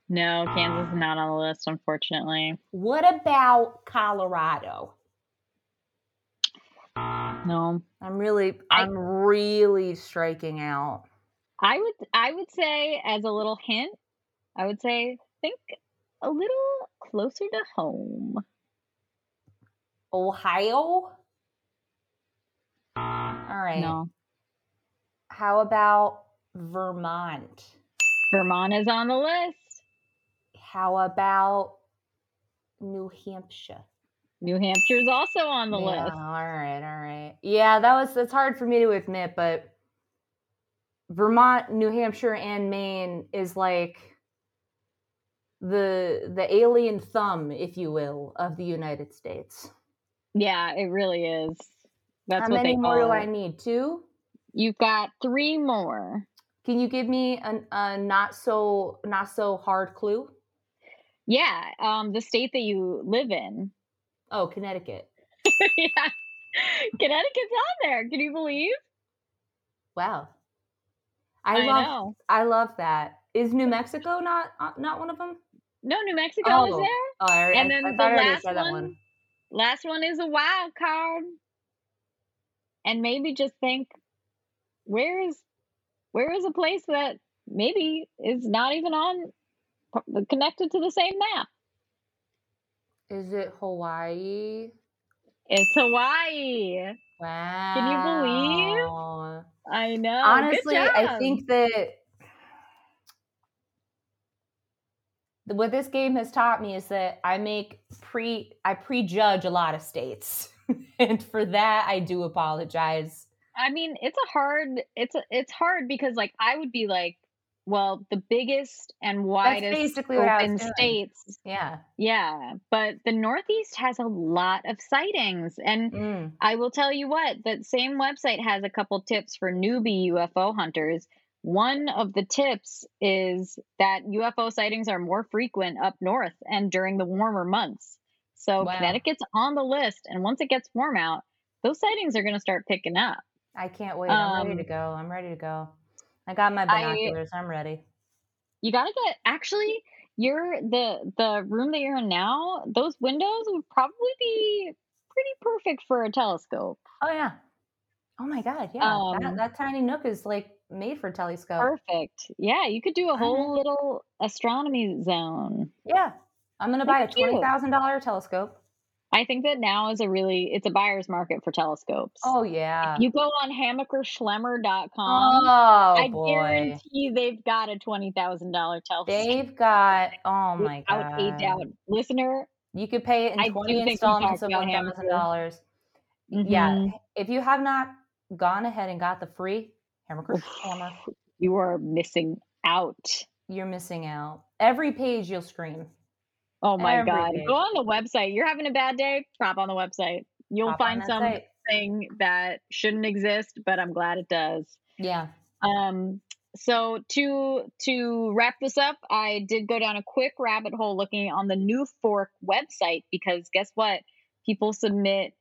No, Kansas is not on the list, unfortunately. What about Colorado? No, I'm really I- I'm really striking out. I would. I would say as a little hint, I would say think a little closer to home. Ohio? All right. No, How about Vermont? Vermont is on the list. How about New Hampshire? New Hampshire's also on the yeah, list. All right, all right. Yeah, that was that's hard for me to admit, but Vermont, New Hampshire, and Maine is like the the alien thumb, if you will, of the United States. Yeah, it really is. That's How what many they more call do. I need? Two? You've got three more. Can you give me an, a not so not so hard clue? Yeah, um, the state that you live in. Oh, Connecticut. yeah, Connecticut's on there. Can you believe? Wow. I, I love know. I love that. Is New Mexico not uh, not one of them? No, New Mexico is Oh. there. Oh, I, And then I the I already last one- one. Last one is a wild card. And maybe just think, where is where is a place that maybe is not even on connected to the same map? Is it Hawaii? It's Hawaii. Wow. Can you believe? I know. Honestly, I think that the- what this game has taught me is that I make pre I prejudge a lot of states. and for that I do apologize. I mean, it's a hard it's a, it's hard because like I would be like, well, the biggest and widest basically what I was open states. Yeah. Yeah, but the Northeast has a lot of sightings and Mm. I will tell you what, that same website has a couple tips for newbie UFO hunters. One of the tips is that UFO sightings are more frequent up north and during the warmer months. So Wow. Connecticut's on the list, and once it gets warm out, those sightings are going to start picking up. I can't wait. I'm ready Um, to go. I'm ready to go. I got my binoculars. I'm ready. You got to get actually you're the the room that you're in now. Those windows would probably be pretty perfect for a telescope. Oh yeah. Oh my god, yeah. Um, that, that tiny nook is like made for telescope. Perfect. Yeah, you could do a Alright. whole little astronomy zone. Yeah. I'm gonna buy a Look at you. twenty thousand dollar telescope. I think that now is a really it's a buyer's market for telescopes. Oh yeah. You go on hammacherschlemmer.com. Oh I boy. guarantee they've got a twenty thousand dollar telescope. They've got oh my without a god. doubt. Listener, You could pay it in I twenty installments of about thousand dollars. Yeah. mhm, If you have not gone ahead and got the free Hammer. You are missing out. You're missing out. Every page you'll scream. Oh my Every god. page. Go on the website. You're having a bad day? Pop on the website. You'll Pop find that site. something that shouldn't exist, but I'm glad it does. Yeah. Um, so to to wrap this up, I did go down a quick rabbit hole looking on the New Fork website because guess what? People submit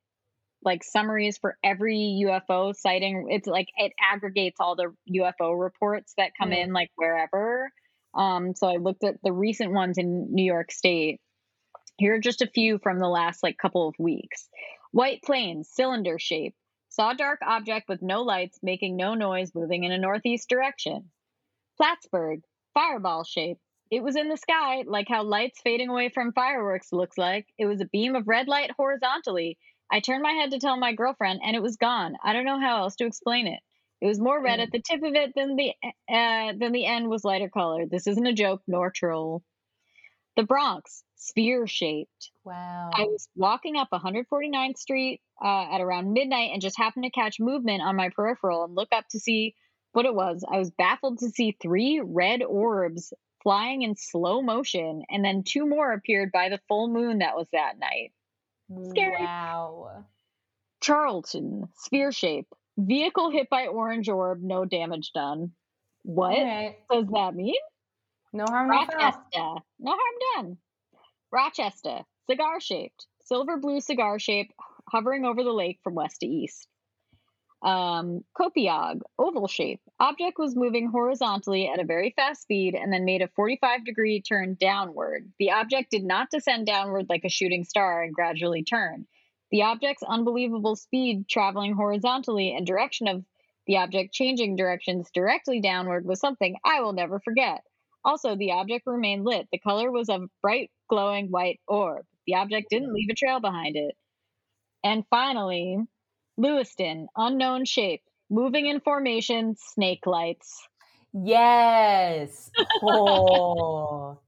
like summaries for every UFO sighting. It's like it aggregates all the UFO reports that come Mm. in like wherever. Um, so I looked at the recent ones in New York State. Here are just a few from the last like couple of weeks. White plains, cylinder shape. Saw dark object with no lights, making no noise, moving in a northeast direction. Plattsburgh, fireball shape. It was in the sky, like how lights fading away from fireworks looks like. It was a beam of red light horizontally. I turned my head to tell my girlfriend, and it was gone. I don't know how else to explain it. It was more red Mm. at the tip of it than the uh, than the end was lighter colored. This isn't a joke nor troll. The Bronx, sphere shaped. Wow. I was walking up 149th Street uh, at around midnight and just happened to catch movement on my peripheral and look up to see what it was. I was baffled to see three red orbs flying in slow motion, and then two more appeared by the full moon that was that night. Scary. Wow. Charlton, sphere shape. Vehicle hit by orange orb, no damage done. What right. does that mean? No harm, no. Rochester. No harm done. Rochester. Cigar shaped. Silver blue cigar shape hovering over the lake from west to east. Um, Copiague. Oval shape. Object was moving horizontally at a very fast speed and then made a 45 degree turn downward. The object did not descend downward like a shooting star and gradually turn. The object's unbelievable speed traveling horizontally and direction of the object changing directions directly downward was something I will never forget. Also, the object remained lit. The color was a bright, glowing white orb. The object didn't leave a trail behind it. And finally, Lewiston, unknown shape, moving in formation, snake lights. Yes. Oh.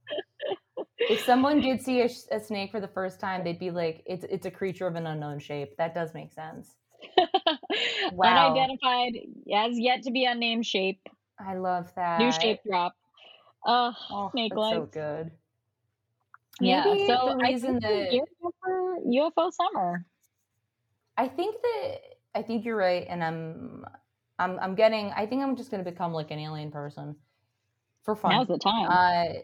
if someone did see a, a snake for the first time, they'd be like, "It's it's a creature of an unknown shape." That does make sense. Wow. Unidentified, as yet to be unnamed shape. I love that. New shape drop. Uh, Oh, snake that's so lights. good. yeah. Maybe So the I reason think that- for UFO summer. I think that I think you're right, and I'm I'm I'm getting. I think I'm just going to become like an alien person for fun. Now's the time. Uh,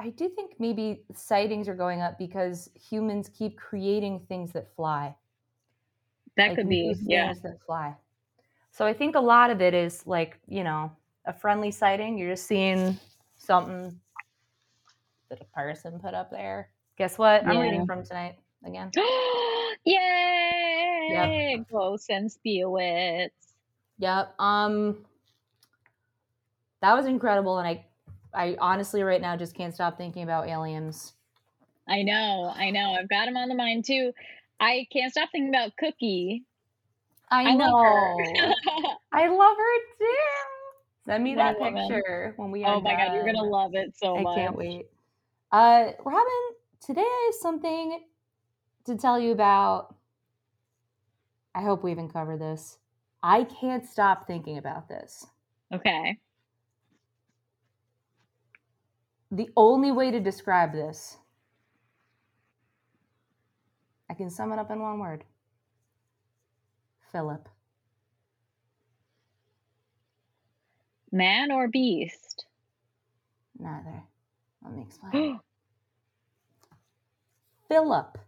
I do think maybe sightings are going up because humans keep creating things that fly. that like could be. Yeah. things that fly. So I think a lot of it is like you know a friendly sighting. You're just seeing something that a person put up there. Guess what? I'm reading from tonight again. Yay! Ghosts and spirits. Yep. Um that was incredible and I I honestly right now just can't stop thinking about aliens. I know, I know. I've got him on the mind too. I can't stop thinking about Cookie. I, I know. love. I love her too. Send me that picture when we oh my god, you're gonna love it so I much. I can't wait. Uh Robin, today I have something to tell you about. I hope we even cover this. I can't stop thinking about this. Okay. The only way to describe this, I can sum it up in one word Philip. Man or beast? Neither. Let me explain. Philip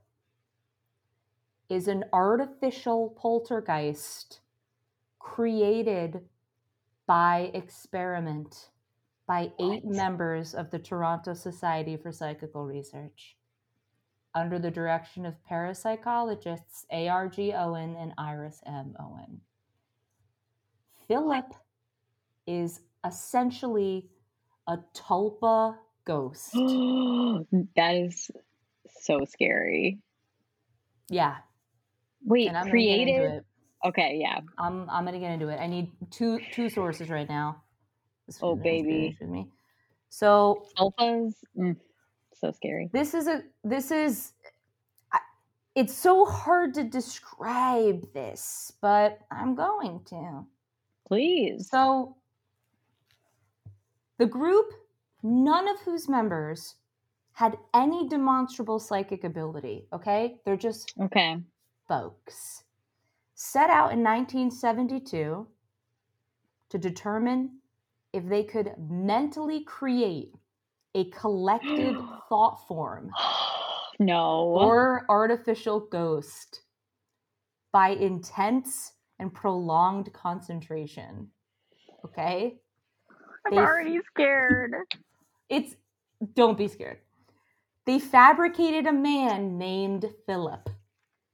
is an artificial poltergeist created by experiment by eight What? members of the Toronto Society for Psychical Research under the direction of parapsychologists A.R.G. Owen and Iris M. Owen. Philip is essentially a tulpa ghost. that is so scary. Yeah, Wait, and I'm gonna get into created? it. Okay, yeah. I'm I'm gonna get into it. I need two two sources right now. This Oh, baby. me. So Alphas? Mm, so scary. this is a this is it's so hard to describe this, but I'm going to. Please. So, the group, none of whose members had any demonstrable psychic ability, okay? They're just Okay. Folks. Set out in 1972 to determine if they could mentally create a collective thought form no. or artificial ghost by intense and prolonged concentration. Okay? I'm they- already scared. It's don't be scared. They fabricated a man named Philip.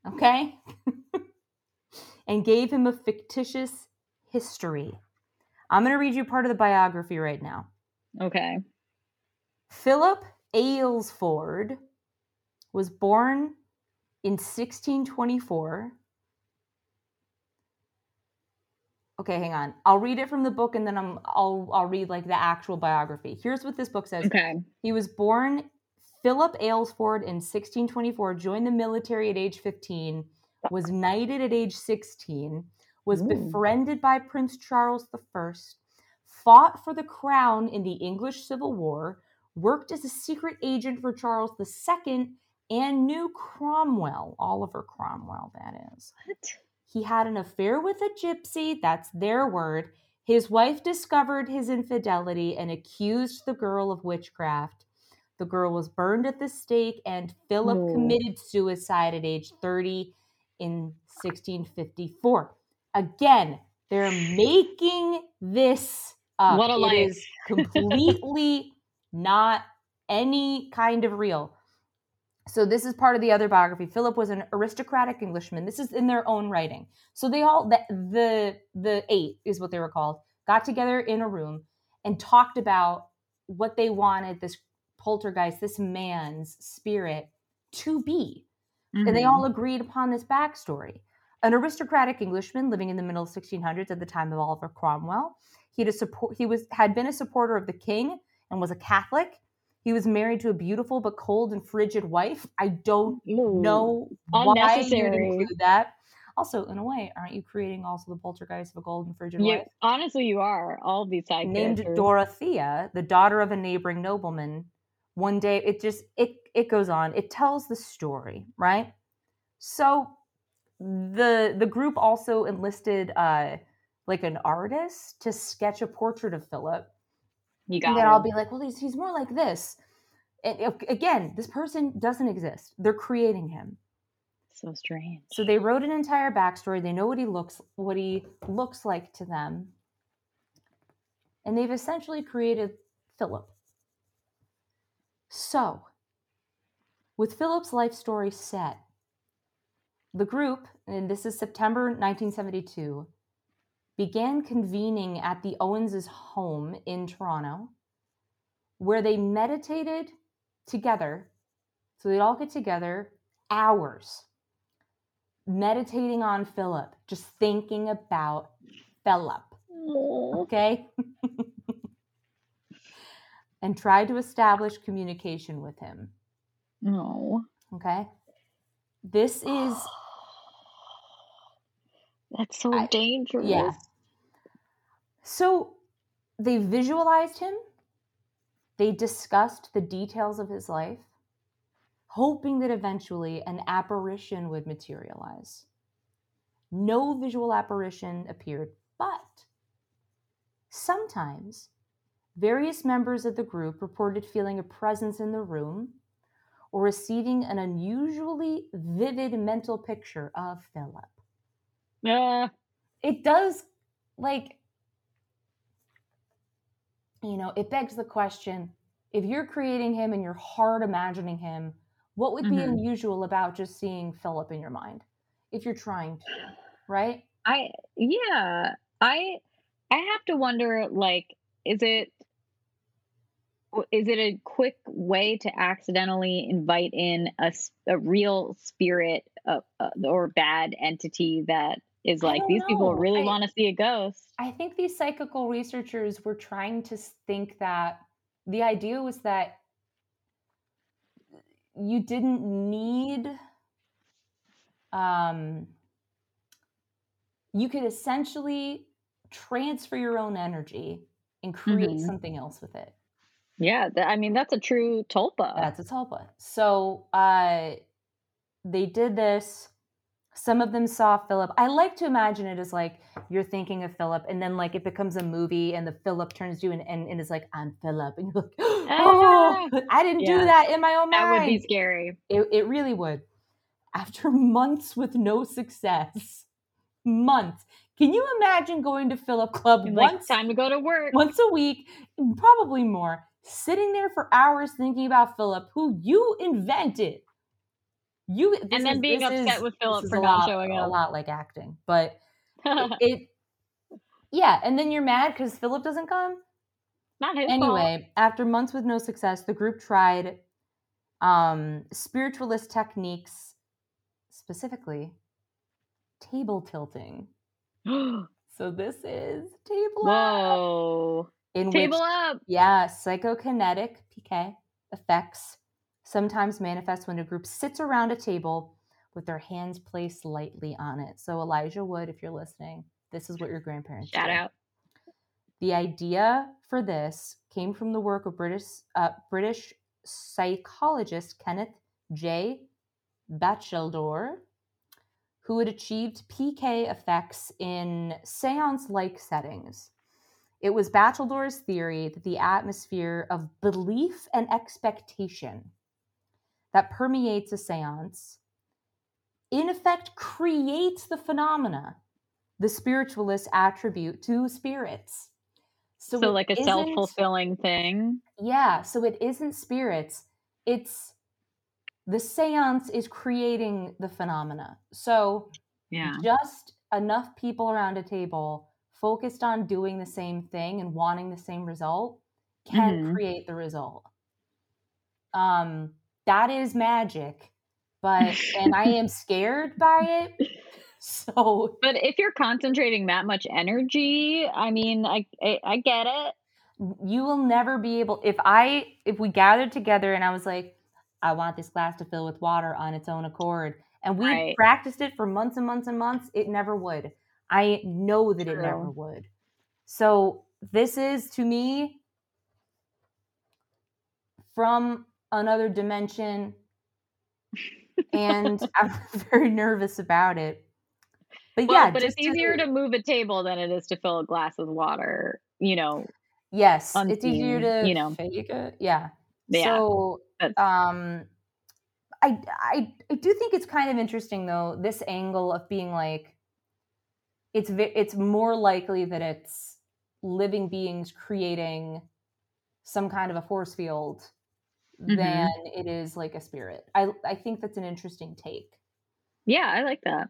Okay? and gave him a fictitious history. I'm going to read you part of the biography right now. okay. Philip Aylesford was born in 1624. Okay, hang on. I'll read it from the book and then I'm I'll I'll read like the actual biography. Here's what this book says. Okay. He was born Philip Aylesford in 1624, joined the military at age 15, was knighted at age 16, was Ooh. befriended by Prince Charles I, fought for the crown in the English Civil War, worked as a secret agent for Charles II, and knew Cromwell, Oliver Cromwell, that is. What? He had an affair with a gypsy, that's their word. His wife discovered his infidelity and accused the girl of witchcraft. The girl was burned at the stake, and Philip committed suicide at age 30 in 1654. Again, they're making this up. What a It life. is completely not any kind of real. So this is part of the other biography. Philip was an aristocratic Englishman. This is in their own writing. So they all the the, the eight is what they were called. Got together in a room and talked about what they wanted this poltergeist, this man's spirit, to be. And they Mhm. all agreed upon this backstory. An aristocratic Englishman living in the middle 1600s at the time of Oliver Cromwell. He had a support. He was had been a supporter of the king and was a Catholic. He was married to a beautiful but cold and frigid wife. I don't Ooh. know why Unnecessary. include that. Also, in a way, aren't you creating also the poltergeist of a cold and frigid You, wife? honestly, you are. All of these side named characters. Dorothea, the daughter of a neighboring nobleman. One day, it just it it goes on. It tells the story, right? So the the group also enlisted uh like an artist to sketch a portrait of Philip. You got And then I'll be like, well, he's he's more like this. And it- again, this person doesn't exist. They're creating him. So strange. So they wrote an entire backstory. They know what he looks what he looks like to them. And they've essentially created Philip. So, with Philip's life story set, the group, and this is September 1972, began convening at the Owens' home in Toronto, where they meditated together. So they'd all get together hours meditating on Philip, just thinking about Philip, okay? and tried to establish communication with him, No. okay? This is, That's so I- dangerous. yeah. So they visualized him, they discussed the details of his life, hoping that eventually an apparition would materialize. No visual apparition appeared, but sometimes various members of the group reported feeling a presence in the room or receiving an unusually vivid mental picture of Philip Yeah. it does like you know it begs the question if you're creating him and you're hard imagining him what would be Mhm. unusual about just seeing philip in your mind if you're trying to right I yeah. I I have to wonder like is it is it a quick way to accidentally invite in a, a real spirit uh, uh, or bad entity that is like these people really I- want to see a ghost? I think these psychical researchers were trying to think that the idea was that you didn't need um you could essentially transfer your own energy and create Mhm. something else with it. Yeah, tha I mean, that's a true tulpa. That's a tulpa. So, uh, they did this. Some of them saw Philip. I like to imagine it as like you're thinking of Philip, and then like it becomes a movie, and the Philip turns to you and, and, and is like, "I'm Philip," and you're like, "Oh, I didn't do that in my own mind." That would be scary. It, it really would. After months with no success, months. Can you imagine going to Philip Club And, like, once time to go to work. once a week, probably more, sitting there for hours thinking about Philip, who you invented. You And then is- being upset is- with Philip for not lot- showing A lot like acting, but it, it yeah, and then you're mad because Philip doesn't come. not his fault. Anyway, after months with no success, the group tried um, spiritualist techniques, specifically table tilting. So this is table up, Whoa. in Table which up. yeah, psychokinetic PK effects sometimes manifest when a group sits around a table with their hands placed lightly on it. So Elijah Wood, if you're listening, this is what your grandparents Shout did. out. The idea for this came from the work of British uh, British psychologist Kenneth J. Batcheldor, who had achieved PK effects in seance-like settings. It was Batcheldor's theory that the atmosphere of belief and expectation that permeates a seance in effect creates the phenomena the spiritualists attribute to spirits. So, it like a self fulfilling thing. Yeah, so it isn't spirits. It's the seance is creating the phenomena. So Yeah. just enough people around a table focused on doing the same thing and wanting the same result can Mhm. create the result. Um, that is magic, but and I am scared by it. So But if you're concentrating that much energy, I mean, I I, I get it. you will never be able if i if we gathered together and i was like i want this glass to fill with water on its own accord and we Right. practiced it for months and months and months it never would i know that it never would so this is to me from another dimension and i'm very nervous about it but Well, yeah but it's just to- easier to move a table than it is to fill a glass with water. You know. Yes, it's easier to you know. fake it. Yeah. Yeah. So, That's- um, I, I I do think it's kind of interesting though this angle of being like, it's it's more likely that it's living beings creating some kind of a force field Mhm. than it is like a spirit. I I think that's an interesting take. Yeah, I like that.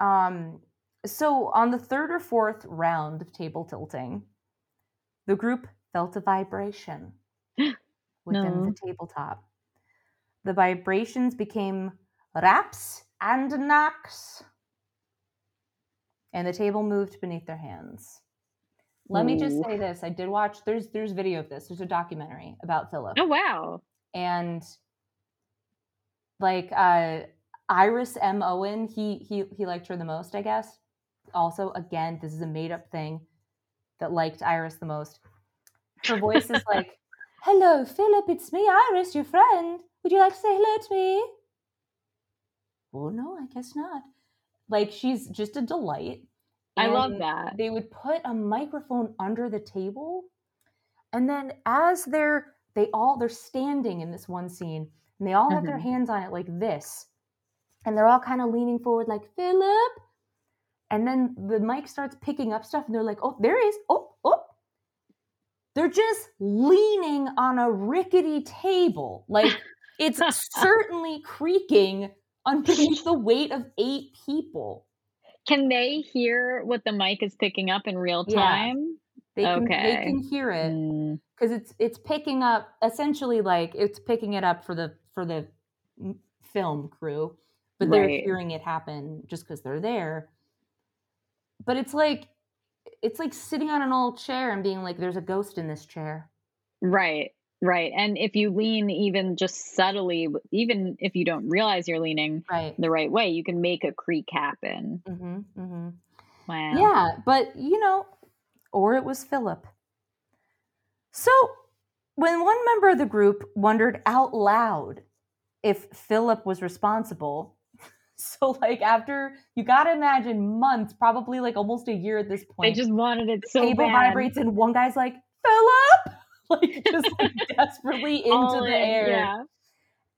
Um, so on the third or fourth round of table tilting, the group felt a vibration within No. the tabletop. The vibrations became raps and knocks, and the table moved beneath their hands. Let me just say this: I did watch. There's there's video of this. There's a documentary about Philip Oh wow. and like uh Iris M. Owen, he he he liked her the most, I guess. Also, again, this is a made up thing that liked Iris the most. Her voice is like, Hello, Philip, it's me, Iris, your friend. Would you like to say hello to me? Oh no, I guess not. Like she's just a delight. I love that. They would put a microphone under the table, and then as they're they all they're standing in this one scene, and they all have their Mhm. hands on it like this, and they're all kind of leaning forward like Philip, and then the mic starts picking up stuff, and they're like, oh, there he is, oh, oh. They're just leaning on a rickety table, like it's certainly creaking underneath the weight of eight people. Can they hear what the mic is picking up in real Yeah. time? They can they can hear it Mm, because it's it's picking up essentially like it's picking it up for the for the film crew, but they're Right. hearing it happen just because they're there. But it's like it's like sitting on an old chair and being like, "There's a ghost in this chair." Right. Right. And if you lean even just subtly, even if you don't realize you're leaning Right. the right way, you can make a creak happen. hmm hmm Wow. Yeah, but you know, or it was Philip. So, when one member of the group wondered out loud if Philip was responsible, so like after you gotta imagine months, probably like almost a year at this point. They just wanted it so table bad. vibrates and one guy's like, Philip! Like just like desperately into the in, air. Yeah.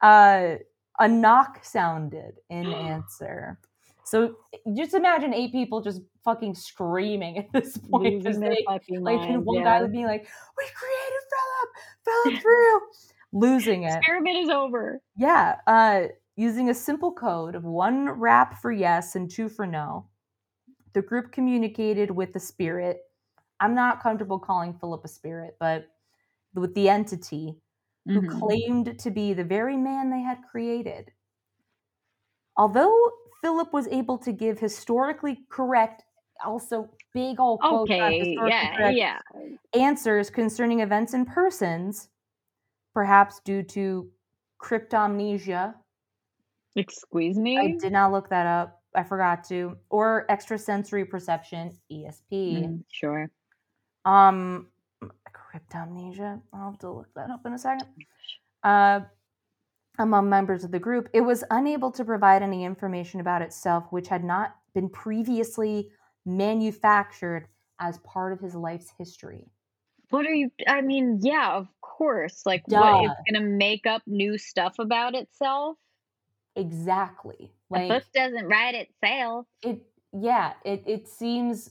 Uh, a knock sounded in answer. So just imagine eight people just fucking screaming at this point Losing they like minds, one yeah. guy would be like, "We created Philip, Philip's real," losing it. Experiment is over. Yeah, uh, using a simple code of one rap for yes and two for no, the group communicated with the spirit. I'm not comfortable calling Philip a spirit, but with the entity who Mhm. claimed to be the very man they had created. Although Philip was able to give historically correct, also big old quotes Okay, yeah, correct yeah. answers concerning events and persons, perhaps due to cryptomnesia. Excuse me? I did not look that up. I forgot to. Or extrasensory perception, ESP. Mm, sure. Um, cryptomnesia. I'll have to look that up in a second. Uh, among members of the group, it was unable to provide any information about itself which had not been previously manufactured as part of his life's history. What are you? I mean, yeah, of course. Like, what Duh. it's gonna make up new stuff about itself? Exactly. The Like book doesn't write itself. it yeah, it it seems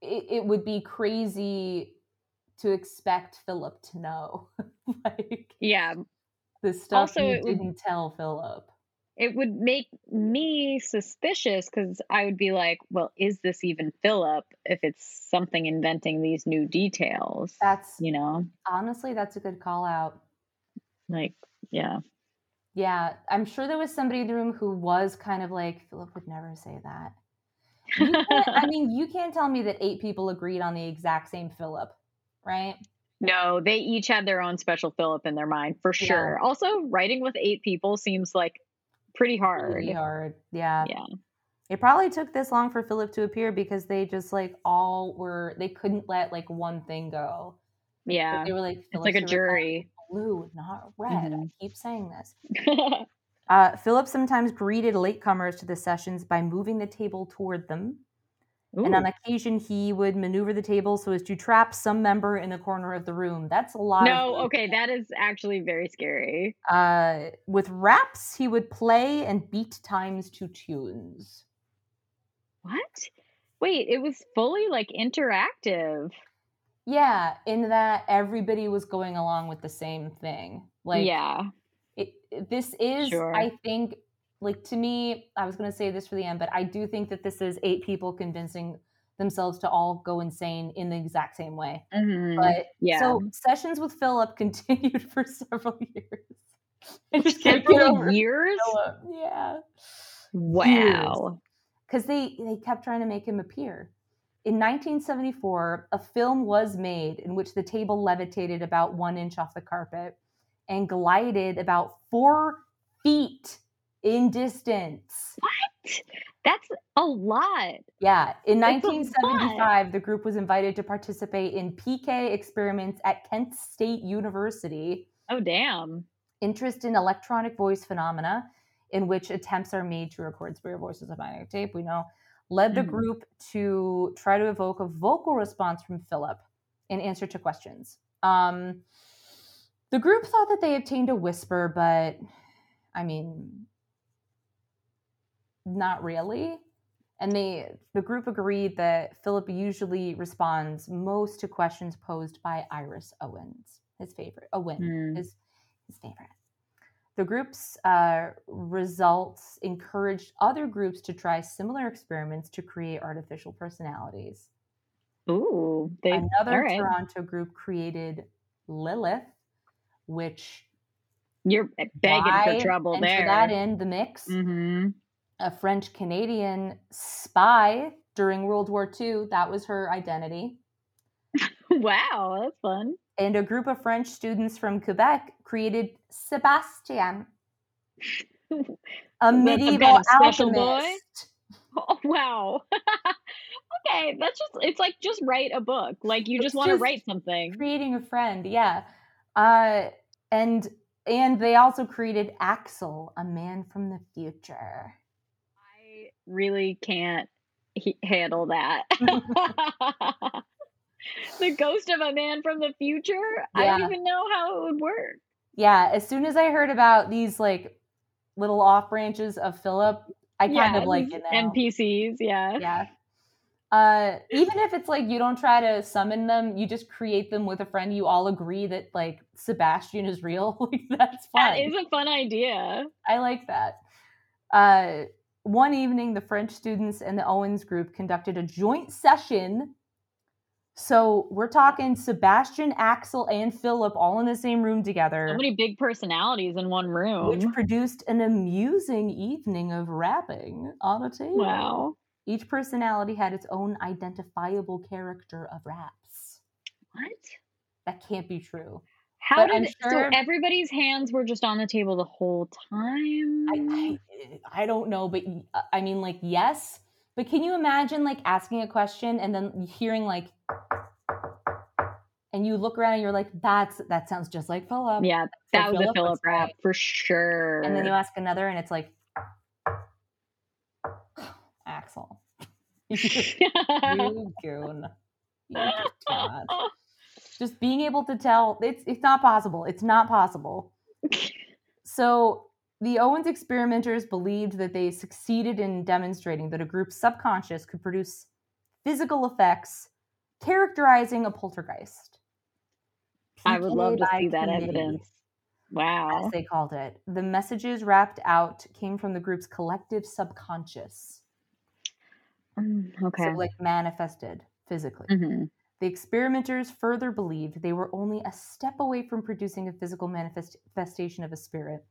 it, it would be crazy to expect Philip to know. like Yeah, the stuff Also, you didn't tell Philip. it would make me suspicious because I would be like, well, is this even Philip if it's something inventing these new details? That's you know, honestly that's a good call out. like, yeah. Yeah, I'm sure there was somebody in the room who was kind of like, Philip would never say that. I mean, you can't tell me that eight people agreed on the exact same Philip, right? No, they each had their own special Philip in their mind for Yeah. sure. Also, writing with eight people seems like pretty hard. Really hard. Yeah. Yeah. It probably took this long for Philip to appear because they just like all were, they couldn't let like one thing go. Yeah. They were like, It's like a jury. Blue, not red. I Mhm. keep saying this. Uh, Philip sometimes greeted latecomers to the sessions by moving the table toward them. And on occasion, he would maneuver the table so as to trap some member in a corner of the room. That's a lot. No, okay, that is actually very scary. Uh, with raps, he would play and beat times to tunes. What? Wait, it was fully like interactive. Yeah, in that everybody was going along with the same thing. Like, yeah. it, this is, Sure. I think, like to me, I was going to say this for the end, but I do think that this is eight people convincing themselves to all go insane in the exact same way. Mhm. But yeah. so sessions with Philip continued for several years. I just can't get over years? Yeah. Wow. because they they kept trying to make him appear. In 1974, a film was made in which the table levitated about one inch off the carpet and glided about four feet in distance. What? That's a lot. Yeah, in That's 1975, the group was invited to participate in PK experiments at Kent State University. Oh, damn. interest in electronic voice phenomena, in which attempts are made to record spirit voices on magnetic tape, we know, led the Mhm. group to try to evoke a vocal response from Philip in answer to questions. Um, the group thought that they obtained a whisper, but I mean, not really. And they, the group agreed that Philip usually responds most to questions posed by Iris Owens, his favorite. Owen, Hmm. his his favorite. The group's uh, results encouraged other groups to try similar experiments to create artificial personalities. Ooh. They, Another right. Toronto group created Lilith, which You're begging for trouble there. that in the mix. hmm A French Canadian spy during World War II, that was her identity. Wow, that's fun. And a group of French students from Quebec created Sebastian, a medieval alchemist. Oh, wow. okay. That's just it's like just write a book. Like you It's just want to write something. creating a friend yeah uh and and they also created axel a man from the future I really can't he- handle that. the ghost of a man from the future. I don't even know how it would work. Yeah as soon as i heard about these like little off branches of philip i kind of like it now NPCs. Yeah. yeah uh even if it's like you don't try to summon them you just create them with a friend you all agree that like sebastian is real like that's fun That is a fun idea. I like that. Uh, one evening, the French students and the Owens group conducted a joint session. So we're talking Sebastian, Axel, and Philip all in the same room together, So many big personalities in one room. which produced an amusing evening of rapping on a table. wow. Each personality had its own identifiable character of raps. What? That can't be true. How But did sure- so everybody's hands were just on the table the whole time? I, I I don't know, but I mean, like, yes. But can you imagine like asking a question and then hearing like, and you look around and you're like, that's that sounds just like Philip. yeah, So that was a Philip rap right. for sure. And then you ask another, and it's like, Axel, you goon. You just. Just being able to tell it's it's not possible. It's not possible. So the Owens experimenters believed that they succeeded in demonstrating that a group's subconscious could produce physical effects characterizing a poltergeist. I would love to see that evidence. Wow. As they called it. The messages rapped out came from the group's collective subconscious. Mm, okay. So, like, manifested physically. Mhm. The experimenters further believed they were only a step away from producing a physical manifestation of a spirit.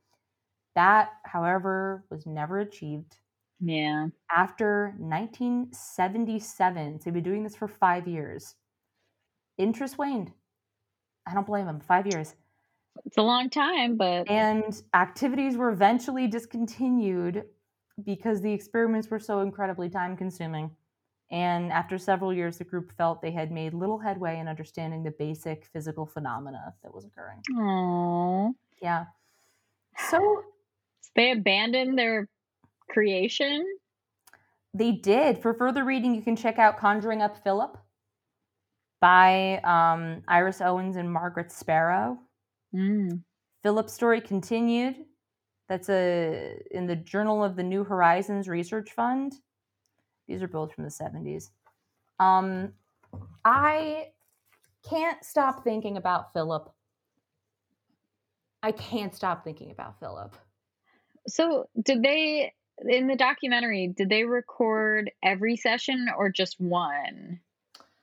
That, however, was never achieved. Yeah. After 1977, so they've been doing this for five years, interest waned. I don't blame them. Five years. It's a long time, but And activities were eventually discontinued because the experiments were so incredibly time consuming. And after several years, the group felt they had made little headway in understanding the basic physical phenomena that was occurring. oh, Yeah. So they abandoned their creation. they did. For further reading, you can check out Conjuring Up Philip by um, Iris Owens and Margaret Sparrow. Mm. Philip's story continued. That's a in the Journal of the New Horizons Research Fund. These are both from the 70s. Um, I can't stop thinking about Philip. I can't stop thinking about Philip. So, did they in the documentary? Did they record every session or just one?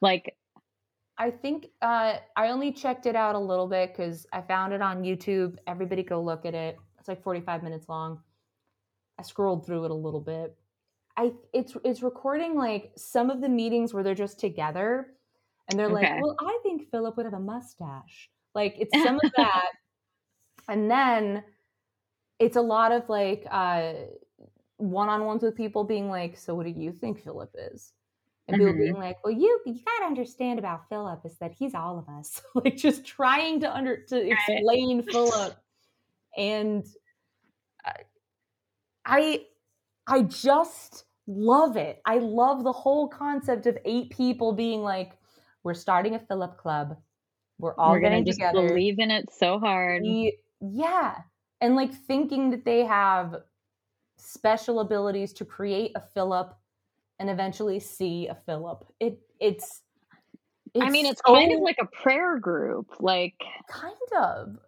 Like, I think uh, I only checked it out a little bit because I found it on YouTube. Everybody go look at it. It's like 45 minutes long. I scrolled through it a little bit. I it's it's recording like some of the meetings where they're just together and they're like, "Well, I think Philip would have a mustache." Like it's some of that. And then it's a lot of like uh one-on-ones with people being like, "So what do you think Philip is?" And people Mhm. being like, "Well, you you gotta understand about Philip is that he's all of us." like just trying to under to explain Philip, and I- I I just love it. I love the whole concept of eight people being like, "We're starting a Philip club. We're all we're gonna just together." believe in it so hard. We- yeah, and like thinking that they have special abilities to create a Philip and eventually see a Philip. It it's. I mean, it's so- kind of like a prayer group. Like, kind of.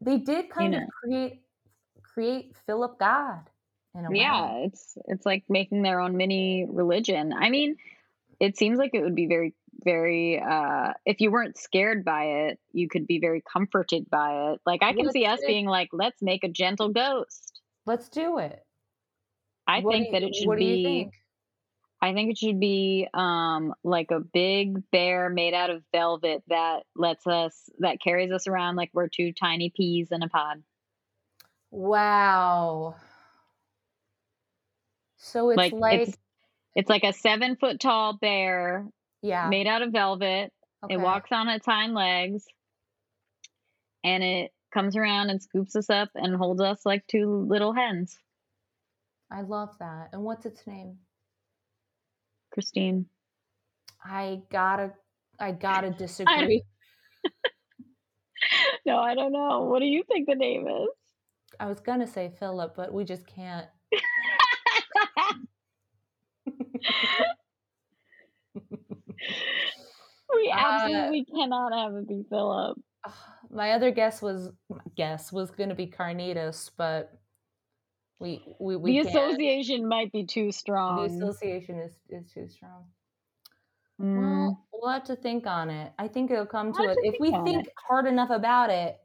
They did kind of know. create create Philip God in a yeah, way. it's it's like making their own mini religion. I mean, it seems like it would be very very uh if you weren't scared by it, you could be very comforted by it. Like I can Let's see us being like, let's make a gentle ghost. Let's do it. I What think you- that it should what do you be think? I think it should be um like a big bear made out of velvet that lets us that carries us around like we're two tiny peas in a pod. Wow. So it's Like, like, it's- It's like a seven foot tall bear Yeah. made out of velvet. okay. It walks on its hind legs and it comes around and scoops us up and holds us like two little hens. I love that. And what's its name? Christine. I gotta I gotta disagree. No, I don't know. What do you think the name is? I was gonna say Philip, but we just can't. we Uh, absolutely cannot have it be Philip. My other guess was guess was gonna be Carnitas, but we we we the can't. association might be too strong. The association is is too strong. Mm, Well, we'll have to think on it. I think it'll come to We'll it to if we think hard enough about it.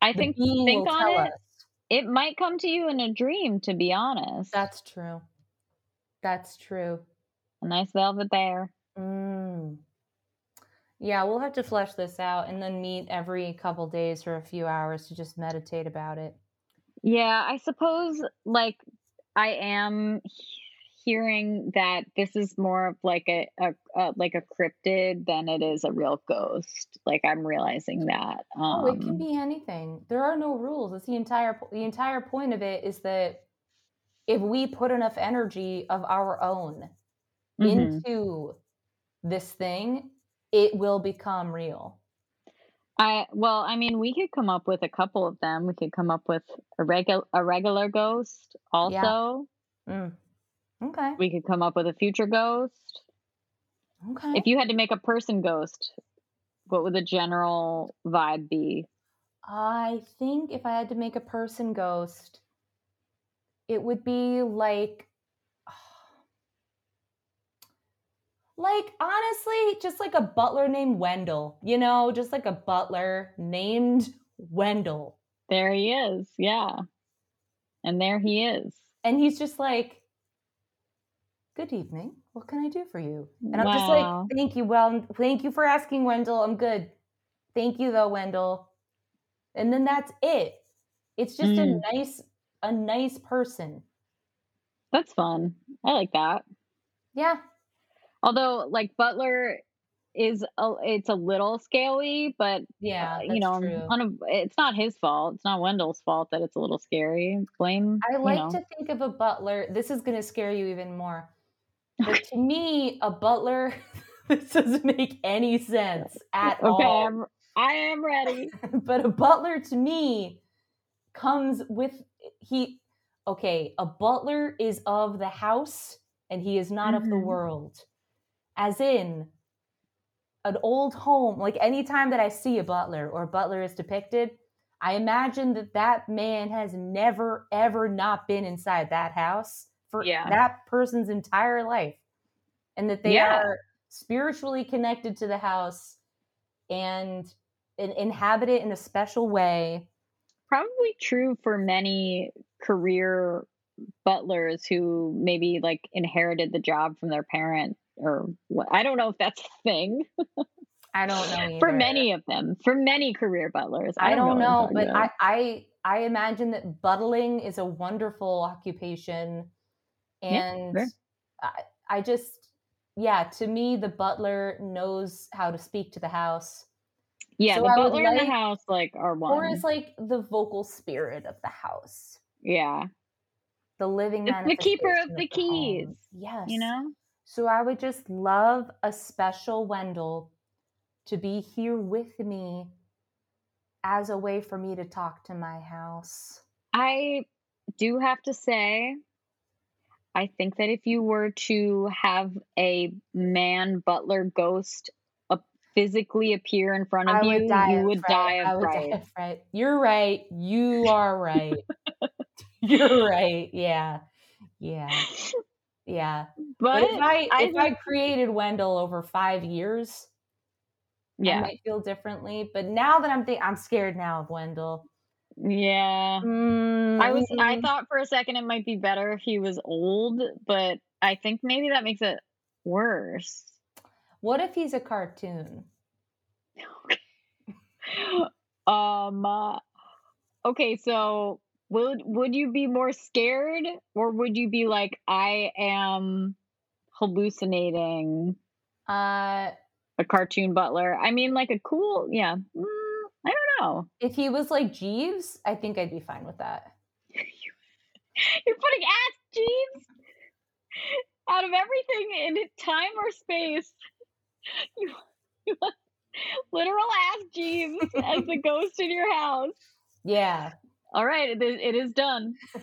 I think think on it. us. It might come to you in a dream, to be honest. That's true. That's true. a nice velvet bear. Mm. Yeah, we'll have to flesh this out and then meet every couple days for a few hours to just meditate about it. Yeah, I suppose like I am hearing that this is more of like a, a, a like a cryptid than it is a real ghost. Like I'm realizing that. Um, Oh, it can be anything. There are no rules. It's the entire the entire point of it is that if we put enough energy of our own mhm. into this thing, it will become real. I well, I mean, we could come up with a couple of them. We could come up with a regular a regular ghost. Also, Mm. Okay. we could come up with a future ghost. Okay. If you had to make a person ghost, what would the general vibe be? I think if I had to make a person ghost, it would be like like honestly, just like a butler named Wendell, you know, just like a butler named Wendell. There he is. Yeah. And there he is. And he's just like, Good evening. What can I do for you? And I'm just like, Thank you. Well, thank you for asking, Wendell. I'm good. Thank you though, Wendell. And then that's it. It's just Mm. a nice, a nice person. That's fun. I like that. Yeah. Although, like Butler is a, it's a little scaly, but Yeah. uh, you know, on a, it's not his fault. It's not Wendell's fault that it's a little scary. Blame. I you like know. to think of a butler. This is going to scare you even more. But to me, a butler, this doesn't make any sense at Okay, all. I'm, I am ready. but a butler to me comes with he okay a butler is of the house and he is not of the Mhm. world as in an old home like anytime that i see a butler or a butler is depicted i imagine that that man has never ever not been inside that house for Yeah. that person's entire life and that they Yeah. are spiritually connected to the house and, and inhabit it in a special way Probably true for many career butlers who maybe like inherited the job from their parent or what. I don't know if that's a thing i don't know for many of them. For many career butlers, I don't what I'm know, but about. I, I I imagine that buttling is a wonderful occupation, Yeah, and sure. I, I just yeah, to me the butler knows how to speak to the house, yeah, so the I butler in like- the house like are one. or is like the vocal spirit of the house, yeah, the living the keeper of manifestation the home. keys, Yes, you know. So I would just love a special Wendell to be here with me as a way for me to talk to my house. I do have to say, I think that if you were to have a man butler ghost uh, physically appear in front of I you, would die you would fright. die I of would fright. die of fright. You're right. You are right. You're right. Yeah. Yeah. Yeah. But, if I I if I created Wendell over five years, I yeah, might feel differently. But now that I'm think I'm scared now of Wendell. yeah. I was. I Mm, thought for a second it might be better if he was old, but I think maybe that makes it worse. What if he's a cartoon? um. uh, okay, so would would you be more scared, or would you be like, I am hallucinating Uh, a cartoon butler. I mean, like a cool, yeah. Mm, I don't know. if he was like Jeeves, I think I'd be fine with that. You're putting Ask Jeeves out of everything in time or space. You, you literal Ask Jeeves as the ghost in your house. Yeah. All right, it is, it is done.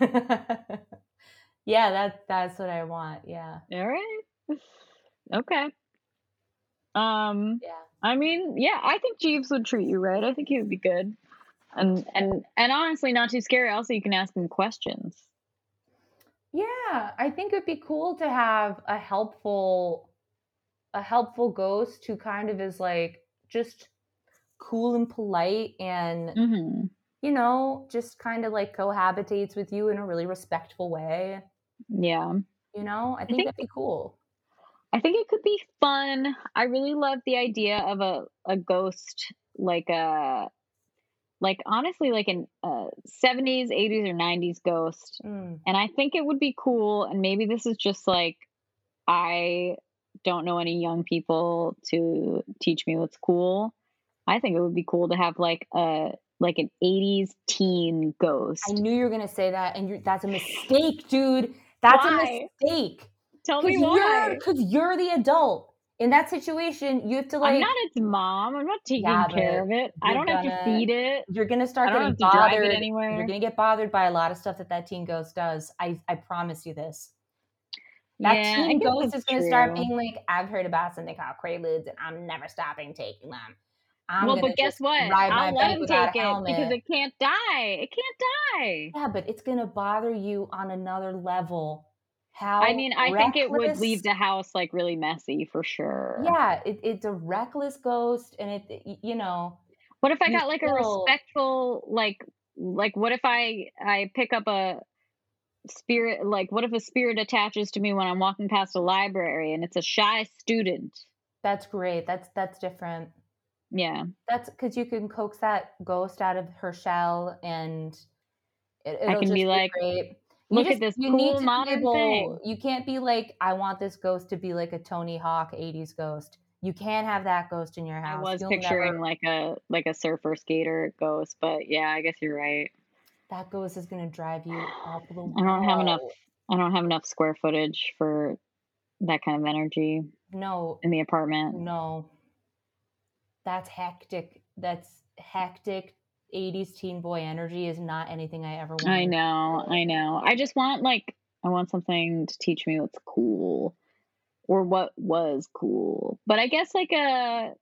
yeah, that that's what I want. Yeah. All right. Okay. Um, Yeah. I mean, yeah, I think Jeeves would treat you right. I think he would be good. And and and honestly, not too scary. Also, you can ask him questions. Yeah, I think it'd be cool to have a helpful a helpful ghost who kind of is like just cool and polite and Mm-hmm. You know, just kind of like cohabitates with you in a really respectful way. Yeah. You know, I think, think- that'd be cool. I think it could be fun. I really love the idea of a, a ghost like a like honestly like an uh, 70s, 80s or 90s ghost. Mm. And I think it would be cool and maybe this is just like I don't know any young people to teach me what's cool. I think it would be cool to have like a like an 80s teen ghost. I knew you were gonna say that, and you're, that's a mistake, dude. That's Why? a mistake. Tell me why. you're, because you're the adult in that situation. You have to like. I'm not its mom. I'm not taking Yeah, care of it. I don't have to gonna- feed it. you're gonna start getting have to drive it bothered. anywhere. You're gonna get bothered by a lot of stuff that that teen ghost does. I I promise you this. That yeah, teen ghost is gonna start being like, I've heard about something called Quaaludes, and I'm never stopping taking them. I'm well, but guess what? I'll let him take it because it can't die. It can't die. Yeah, but it's gonna bother you on another level. How I mean, I think it would leave the house like really messy for sure. Yeah, it, it's a reckless ghost, and it, you know, What if I got like a respectful like like what if I I pick up a spirit like what if a spirit attaches to me when I'm walking past a library and it's a shy student? that's great. That's that's different. Yeah. That's because you can coax that ghost out of her shell, and it, I it'll can be just like, great. "Look at this you need cool to be modern able- thing." You can't be like, I want this ghost to be like a Tony Hawk '80s ghost. You can't have that ghost in your house. I was You'll picturing never- like a like a surfer skater ghost, but yeah, I guess you're right. that ghost is gonna drive you up the wall. I don't have enough I don't have enough square footage for that kind of energy No, in the apartment. no. That's hectic. That's hectic. 80s teen boy energy is not anything I ever want. I know, I know. I just want like I want something to teach me what's cool or what was cool. But I guess like a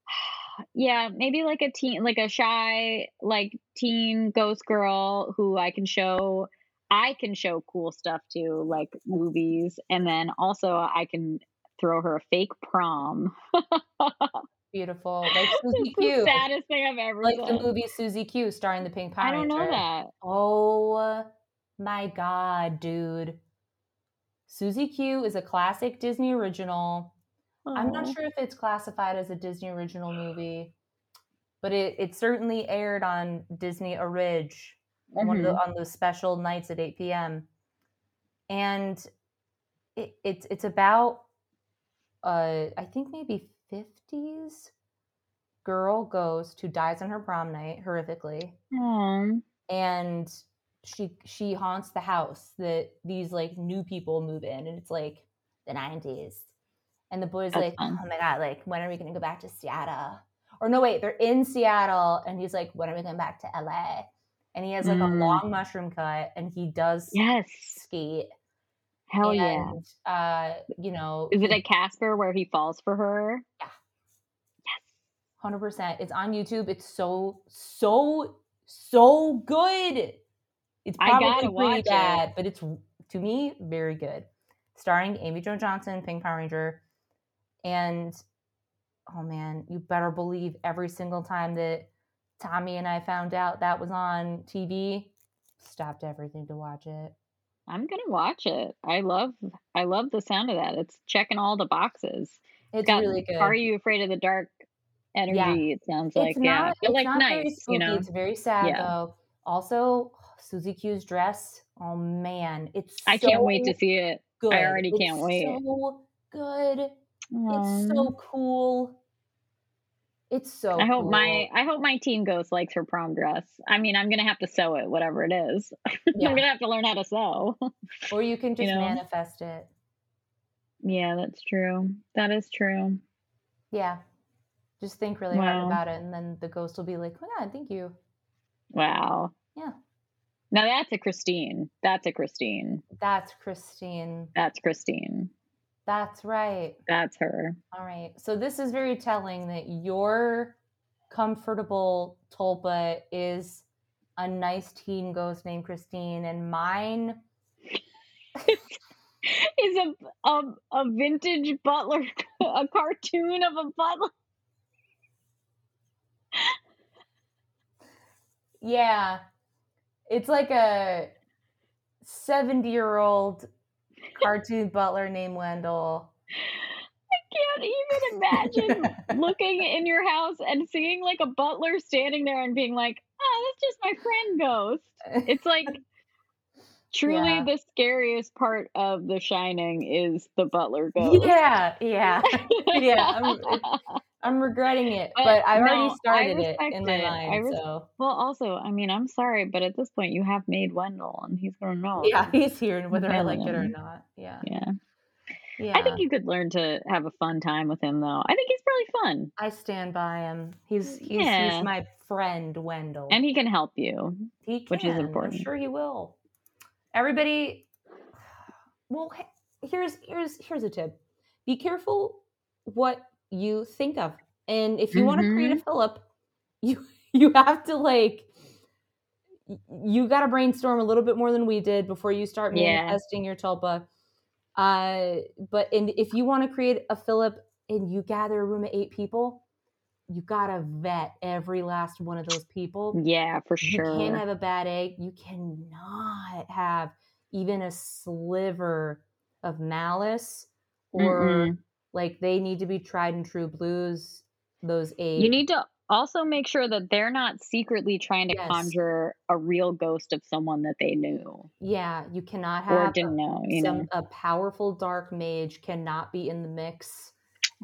yeah, maybe like a teen like a shy like teen ghost girl who I can show I can show cool stuff to like movies and then also I can throw her a fake prom. Beautiful. Like Susie the Q. saddest thing I've ever Like done. the movie Susie Q starring the Pink Power I don't know that. Oh my god, dude. Susie Q is a classic Disney original. I'm not sure if it's classified as a Disney original movie, but it, it certainly aired on Disney Orig, one of the, Mhm. on those special nights at 8 p.m. And it, it's it's about uh I think maybe 50s girl goes who dies on her prom night horrifically Aw. and she she haunts the house that these like new people move in and it's like the 90s and the boy's That's like fun. oh my god like when are we gonna go back to seattle or no wait they're in seattle and he's like when are we going back to la and he has like a Mm. long mushroom cut and he does Yes. skate Hell yeah. uh you know Is it a Casper where he falls for her? Yeah. Yes. 100% it's on youtube it's so so so good it's probably pretty watch it. bad but it's to me very good starring amy jo johnson pink power ranger and oh man you better believe every single time that tommy and i found out that was on tv stopped everything to watch it I'm gonna watch it. I love I love the sound of that. It's checking all the boxes. it's Got really good Are you afraid of the dark energy? It sounds like it's yeah, not, but it's like not very nice, you know. It's very sad Yeah. though. Also, Susie Q's dress. Oh man, it's I can't wait to see it. good. I already It's can't wait. So good. It's so cool. It's so I hope cool. my I hope my teen ghost likes her prom dress. I mean, I'm gonna have to sew it, whatever it is. Yeah. I'm gonna have to learn how to sew. Or you can just know? manifest it. yeah, that's true. That is true. Yeah. Just think really Wow. hard about it, and then the ghost will be like, "Oh yeah, thank you." Wow. Yeah. Now that's a Christine. That's a Christine. That's Christine. That's Christine. That's right. That's her. All right. So this is very telling that your comfortable tulpa is a nice teen ghost named Christine, and mine. Is a a, a vintage butler, a cartoon of a butler. Yeah, it's like a seventy-year-old cartoon butler named Wendell. I can't even imagine looking in your house and seeing like a butler standing there and being like, "Oh, that's just my friend ghost." It's like truly Yeah. the scariest part of The Shining is the butler ghost. Yeah, yeah. yeah, um, I'm- I'm regretting it, But but I've no, already started it in my it. I mind. res- so well, also, I mean, I'm sorry, but at this point, you have made Wendell, and he's gonna know. yeah, he's here, and whether I like it or not. Yeah, Yeah. yeah. I think you could learn to have a fun time with him, though. I think he's really fun, I stand by him. He's he's, Yeah. he's my friend Wendell. and he can help you. he can. which is I'm important. sure he will. Everybody, well, here's here's here's a tip: be careful what you think of, and if you want to create a Mm-hmm. Philip, you you have to like. You got to brainstorm a little bit more than we did before you start Yeah. manifesting your tulpa. Uh, but and if you want to create a Philip and you gather a room of eight people, you gotta vet every last one of those people. Yeah, for sure. You can't have a bad egg. You cannot have even a sliver of malice or Mm-mm. Like they need to be tried and true blues. Those eight. You need to also make sure that they're not secretly trying to Yes. conjure a real ghost of someone that they knew yeah, you cannot have or didn't know. You some know, a powerful dark mage cannot be in the mix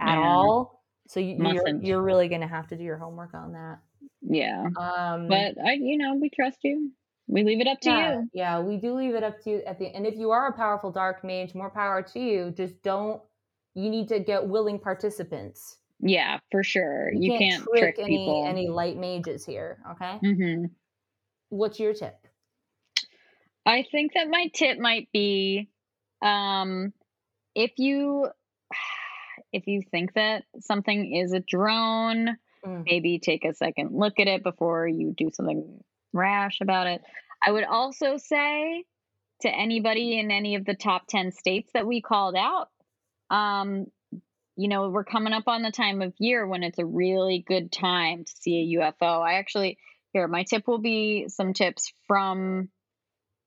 at Yeah. all. So you, you're you're really gonna have to do your homework on that. yeah. Um, But I, you know, we trust you. We leave it up to yeah, you. yeah, we do leave it up to you at the and if you are a powerful dark mage, more power to you. Just don't you need to get willing participants. Yeah, for sure. You, You, can't, trick, trick, any people. any light mages here, okay? hmm What's your tip? I think that my tip might be um if you if you think that something is a drone, Mm. maybe take a second look at it before you do something rash about it. I would also say to anybody in any of the top 10 states that we called out, um, you know, we're coming up on the time of year when it's a really good time to see a UFO. I actually, here, my tip will be some tips from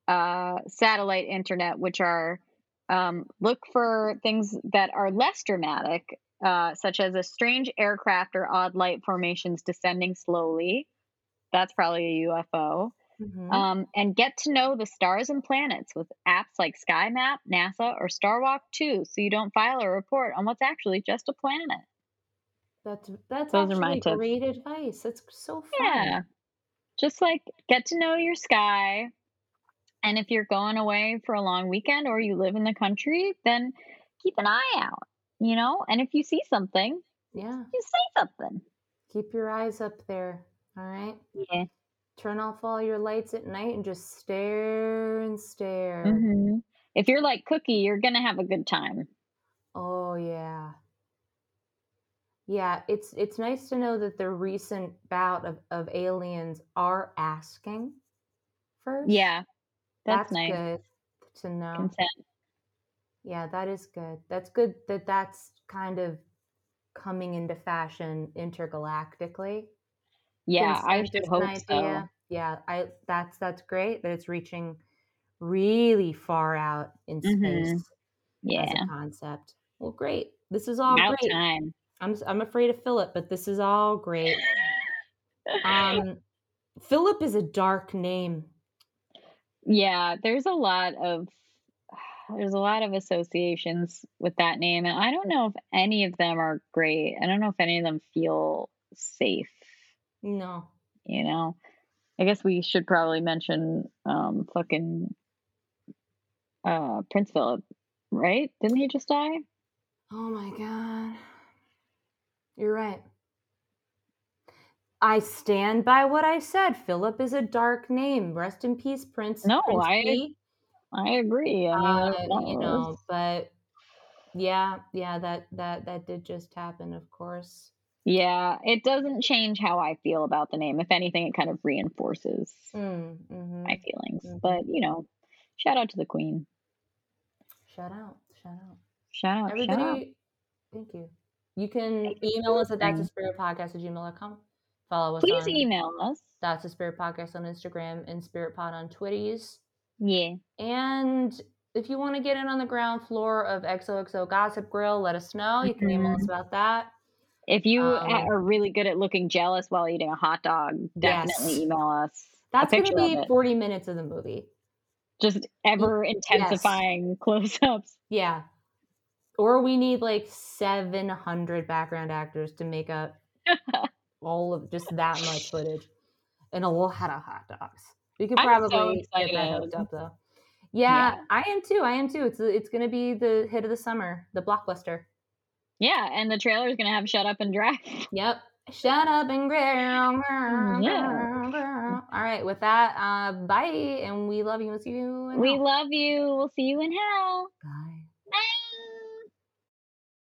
uh, satellite internet, which are um, look for things that are less dramatic, uh, such as a strange aircraft or odd light formations descending slowly. That's probably a UFO. Mhm. Um, and get to know the stars and planets with apps like SkyMap, NASA, or Starwalk 2 so you don't file a report on what's actually just a planet. that's that's those are my actually tips. great advice. That's so fun. Yeah. Just like get to know your sky. And if you're going away for a long weekend or you live in the country, then keep an eye out, you know? And if you see something, Yeah. you say something. Keep your eyes up there. All right. Yeah. Turn off all your lights at night and just stare and stare. hmm If you're like Cookie, you're going to have a good time. Oh yeah. Yeah, it's it's nice to know that the recent bout of, of aliens are asking first. Yeah. That's, that's nice. good to know. Consent. Yeah, that is good. That's good that that's kind of coming into fashion intergalactically. Yeah, I hope an so. idea. Yeah, I that's that's great that it's reaching really far out in space Mhm. as Yeah. a concept. Well, great. This is all About great. time. I'm I'm afraid of Philip, but this is all great. Um, Philip is a dark name. yeah, there's a lot of there's a lot of associations with that name, and I don't know if any of them are great. I don't know if any of them feel safe. No. You know, I guess we should probably mention um, fucking uh, Prince Philip, right? Didn't he just die? Oh my god. You're right. I stand by what I said. Philip is a dark name. Rest in peace, Prince. No, Prince I P. I agree. I mean, Uh, you know, but yeah, yeah, that that that did just happen, of course. Yeah, it doesn't change how I feel about the name. If anything, it kind of reinforces Mm, mhm. my feelings. Mhm. But you know, shout out to the Queen. Shout out, shout out. Shout out, shout out. Everybody, thank you. You can Thank email for us at that's a spirit podcast at gmail.com. Follow us on Please email us. That's a Spirit Podcast on Instagram and Spirit Pod on Twitties. Yeah. And if you want to get in on the ground floor of XOXO Gossip Grill, let us know. You can email us about that. If you Um, are really good at looking jealous while eating a hot dog, definitely Yes. email us. That's going to be 40 minutes of the movie. Just ever intensifying close-ups. Yeah. Or we need like 700 background actors to make up all of just that much footage and a lot of hot dogs. We could I'm so probably get that hooked up though. Yeah, Yeah. I am too. I am too. It's it's going to be the hit of the summer, the blockbuster. Yeah, and the trailer is gonna have "Shut Up and Drive." Yep. Shut up and grill. Yeah. All right. With that, uh, bye, and we love you. We'll see you. in We love you. We'll see you in hell. Bye. Bye.